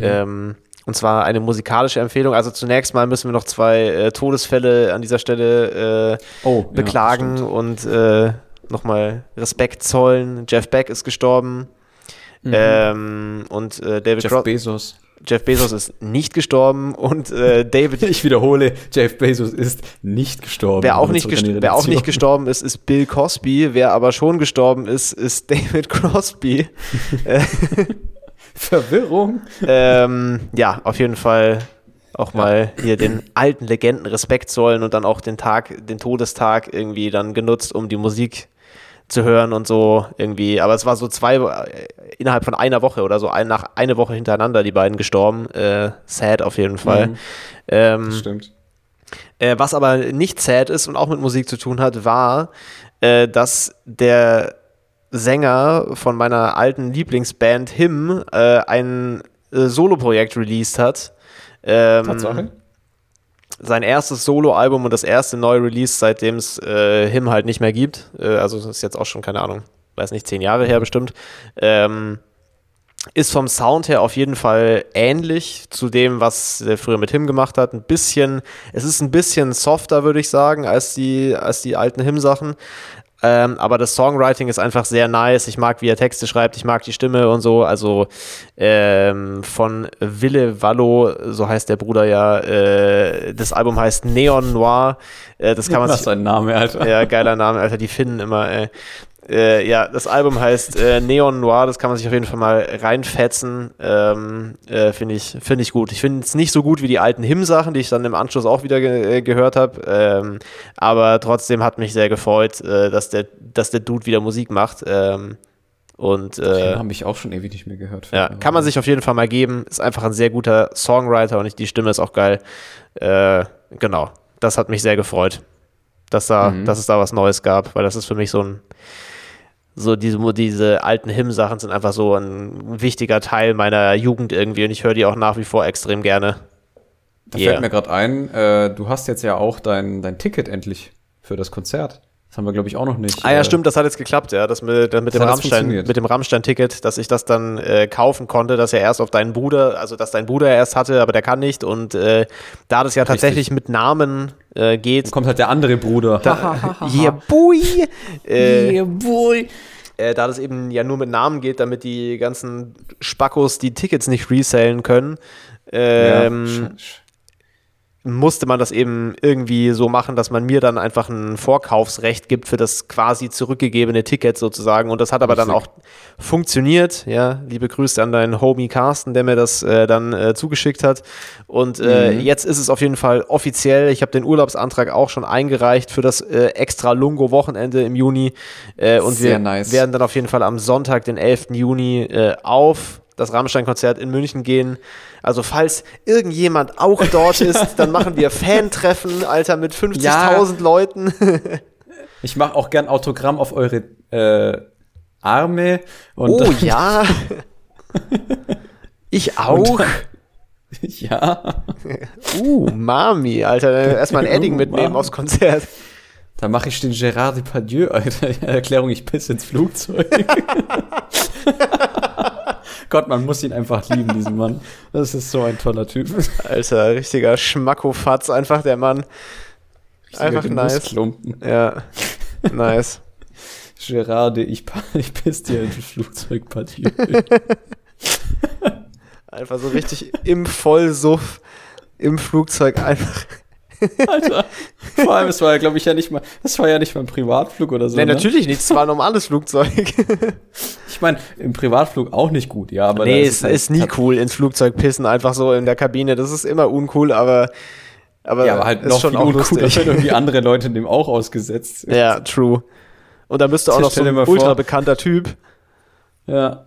Ähm, und zwar eine musikalische Empfehlung. Also zunächst mal müssen wir noch zwei äh, Todesfälle an dieser Stelle äh, Oh, ja, beklagen stimmt. und nochmal Respekt zollen. Jeff Beck ist gestorben. Ähm, und äh, David Mhm. Jeff Bezos. Jeff Bezos ist nicht gestorben und äh, David, Ich wiederhole, Jeff Bezos ist nicht gestorben. wer auch, nicht gest wer auch nicht gestorben ist, ist Bill Cosby. Wer aber schon gestorben ist, ist David Crosby. Verwirrung. ähm, ja, auf jeden Fall auch mal hier den alten Legenden Respekt zollen und dann auch den Tag, den Todestag irgendwie dann genutzt, um die Musik zu hören und so irgendwie. Aber es war so zwei, äh, innerhalb von einer Woche oder so, ein, nach eine Woche hintereinander die beiden gestorben. Äh, sad auf jeden Fall. Mhm. Ähm, Stimmt. äh, was aber nicht sad ist und auch mit Musik zu tun hat, war, äh, dass der Sänger von meiner alten Lieblingsband Him äh, ein äh, Soloprojekt released hat. Ähm, Tatsache. Sein erstes Soloalbum und das erste neue Release, seitdem es äh, Him halt nicht mehr gibt. Äh, also das ist jetzt auch schon, keine Ahnung, weiß nicht, zehn Jahre her bestimmt. Ähm, ist vom Sound her auf jeden Fall ähnlich zu dem, was er früher mit Him gemacht hat. Ein bisschen, es ist ein bisschen softer, würde ich sagen, als die, als die alten Him-Sachen. Ähm, aber das Songwriting ist einfach sehr nice. Ich mag, wie er Texte schreibt, ich mag die Stimme und so. Also ähm, von Wille Wallo, so heißt der Bruder ja. Äh, das Album heißt Neon Noir. Äh, das kann man Was sich ist ein Name, Alter? ja, geiler Name, Alter, die finden immer, ey. Äh, ja, das Album heißt äh, Neon Noir, das kann man sich auf jeden Fall mal reinfetzen. Ähm, äh, finde ich, find ich gut. Ich finde es nicht so gut wie die alten Him-Sachen, die ich dann im Anschluss auch wieder ge äh, gehört habe. Ähm, aber trotzdem hat mich sehr gefreut, äh, dass, der, dass der Dude wieder Musik macht. Ähm, und äh, habe ich auch schon ewig nicht mehr gehört. ja, kann man sich auf jeden Fall mal geben. Ist einfach ein sehr guter Songwriter und die Stimme ist auch geil. Äh, genau, das hat mich sehr gefreut, dass, da, Mhm. dass es da was Neues gab, weil das ist für mich so ein, so diese, diese alten Hymn-Sachen sind einfach so ein wichtiger Teil meiner Jugend irgendwie und ich höre die auch nach wie vor extrem gerne. Da Yeah. fällt mir gerade ein, äh, du hast jetzt ja auch dein, dein Ticket endlich für das Konzert. Das haben wir, glaube ich, auch noch nicht. Ah ja, äh, stimmt, das hat jetzt geklappt, ja, das mit, das mit Das dem Rammstein, mit dem Rammstein-Ticket, dass ich das dann äh, kaufen konnte, dass er erst auf deinen Bruder, also dass dein Bruder erst hatte, aber der kann nicht und äh, da das ja tatsächlich mit Namen äh, geht, Dann kommt halt der andere Bruder. yeah boy, äh, yeah, boy. äh, da das eben ja nur mit Namen geht, damit die ganzen Spackos die Tickets nicht resellen können, ähm, ja, musste man das eben irgendwie so machen, dass man mir dann einfach ein Vorkaufsrecht gibt für das quasi zurückgegebene Ticket sozusagen. Und das hat aber dann auch Richtig. funktioniert. Ja, liebe Grüße an deinen Homie Carsten, der mir das äh, dann äh, zugeschickt hat. Und äh, Mhm. jetzt ist es auf jeden Fall offiziell. Ich habe den Urlaubsantrag auch schon eingereicht für das äh, extra Lungo-Wochenende im Juni. Äh, und Sehr wir nice. werden dann auf jeden Fall am Sonntag, den 11. Juni, äh, auf das Rammstein-Konzert in München gehen. Also falls irgendjemand auch dort ist, dann machen wir Fan-Treffen, Alter, mit 50.000 Leuten. Ich mache auch gern Autogramm auf eure äh, Arme. Und oh ja. Ich auch. ja. Uh, Mami, Alter. Erstmal ein Edding Uh, mitnehmen Mami. aufs Konzert. Da mache ich den Gérard Depardieu, Alter. Erklärung, ich pisse ins Flugzeug. Gott, man muss ihn einfach lieben, diesen Mann. Das ist so ein toller Typ. Alter, richtiger Schmackofatz, einfach der Mann. Einfach nice. Ja, nice. Gerard, ich, ich piss dir ins Flugzeug, Pardieu. Einfach so richtig im Vollsuff im Flugzeug einfach. Alter. Vor allem, es war ja, glaube ich, ja nicht mal, das war ja nicht mal ein Privatflug oder so. Nee, ne? natürlich nicht. Es war ein normales Flugzeug. Ich meine, im Privatflug auch nicht gut, ja, aber nee, es halt- ist nie cool ins Flugzeug pissen, einfach so in der Kabine. Das ist immer uncool, aber. Aber, Ja, aber halt ist noch schon uncooler, lustig. wenn irgendwie andere Leute dem auch ausgesetzt sind. Ja, true. Und da bist du auch noch so ein vor- ultra bekannter Typ. Ja.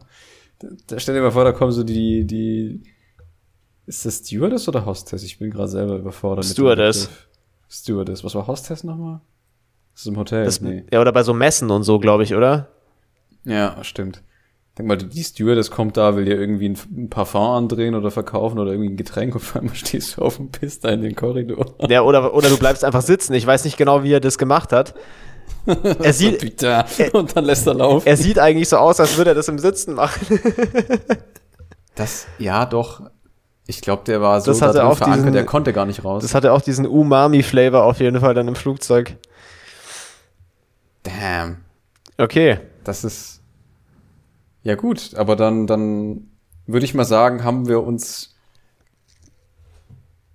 Da stell dir mal vor, da kommen so die, die, ist das Stewardess oder Hostess? Ich bin gerade selber überfordert. Stewardess. Stewardess. Was war Hostess nochmal? Das ist im Hotel. Das, nee. Ja, oder bei so Messen und so, glaube ich, oder? Ja, stimmt. Denk mal, die Stewardess kommt da, will dir irgendwie ein Parfum andrehen oder verkaufen oder irgendwie ein Getränk und vor allem stehst du auf dem Piss da in den Korridor. Ja, oder, oder du bleibst einfach sitzen. Ich weiß nicht genau, wie er das gemacht hat. Er sieht, Bitte. Und dann lässt er laufen. er sieht eigentlich so aus, als würde er das im Sitzen machen. Das, ja, doch. Ich glaube, der war so Das hatte auch verankert, diesen- der konnte gar nicht raus. Das hatte auch diesen Umami-Flavor auf jeden Fall dann im Flugzeug. Damn. Okay. Das ist. Ja, gut, aber dann, dann würde ich mal sagen, haben wir uns.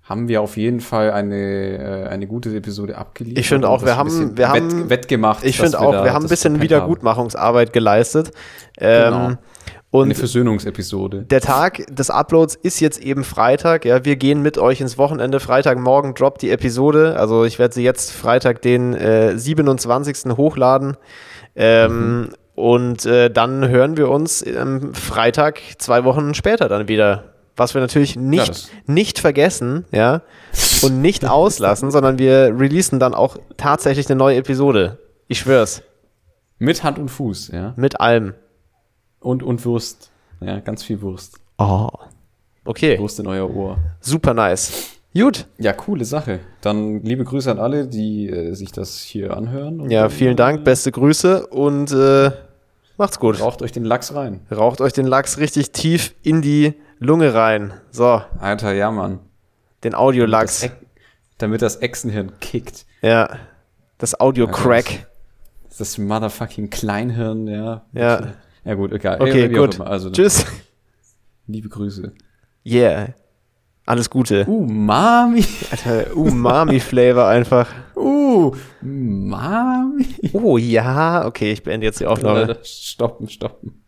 Haben wir auf jeden Fall eine, äh, eine gute Episode abgeliefert. Ich finde auch, wir haben- wir wett, haben- wettgemacht. Ich finde auch, da wir haben ein bisschen Wiedergutmachungsarbeit geleistet. Ähm, Genau. Eine Und Versöhnungsepisode. der Tag des Uploads ist jetzt eben Freitag. Ja, wir gehen mit euch ins Wochenende. Freitagmorgen droppt die Episode. Also ich werde sie jetzt Freitag den äh, 27. hochladen. Ähm, Und äh, dann hören wir uns am Freitag zwei Wochen später dann wieder. Was wir natürlich nicht, das- nicht vergessen, ja, und nicht auslassen, sondern wir releasen dann auch tatsächlich eine neue Episode. Ich schwör's. Mit Hand und Fuß, ja. Mit allem. Und, und Wurst. Ja, ganz viel Wurst. Oh. Okay, Wurst in euer Ohr. super nice. Gut. Ja, coole Sache. Dann liebe Grüße an alle, die äh, sich das hier anhören. Ja, vielen Dank, beste Grüße und äh, macht's gut. Raucht euch den Lachs rein. Raucht euch den Lachs richtig tief in die Lunge rein. So, Alter, ja, Mann. den Das Audiolachs. Eck- damit das Echsenhirn kickt. Ja, das Audio-Crack. Das motherfucking Kleinhirn, ja. Ja. Ja, gut, egal. Okay, auch gut. Also, Tschüss. liebe Grüße. Yeah. Alles Gute. Uh, Mami. Alter, Umami-Flavor einfach. Uh, Mami. Oh ja, okay, ich beende jetzt die Aufnahme. Stoppen, stoppen.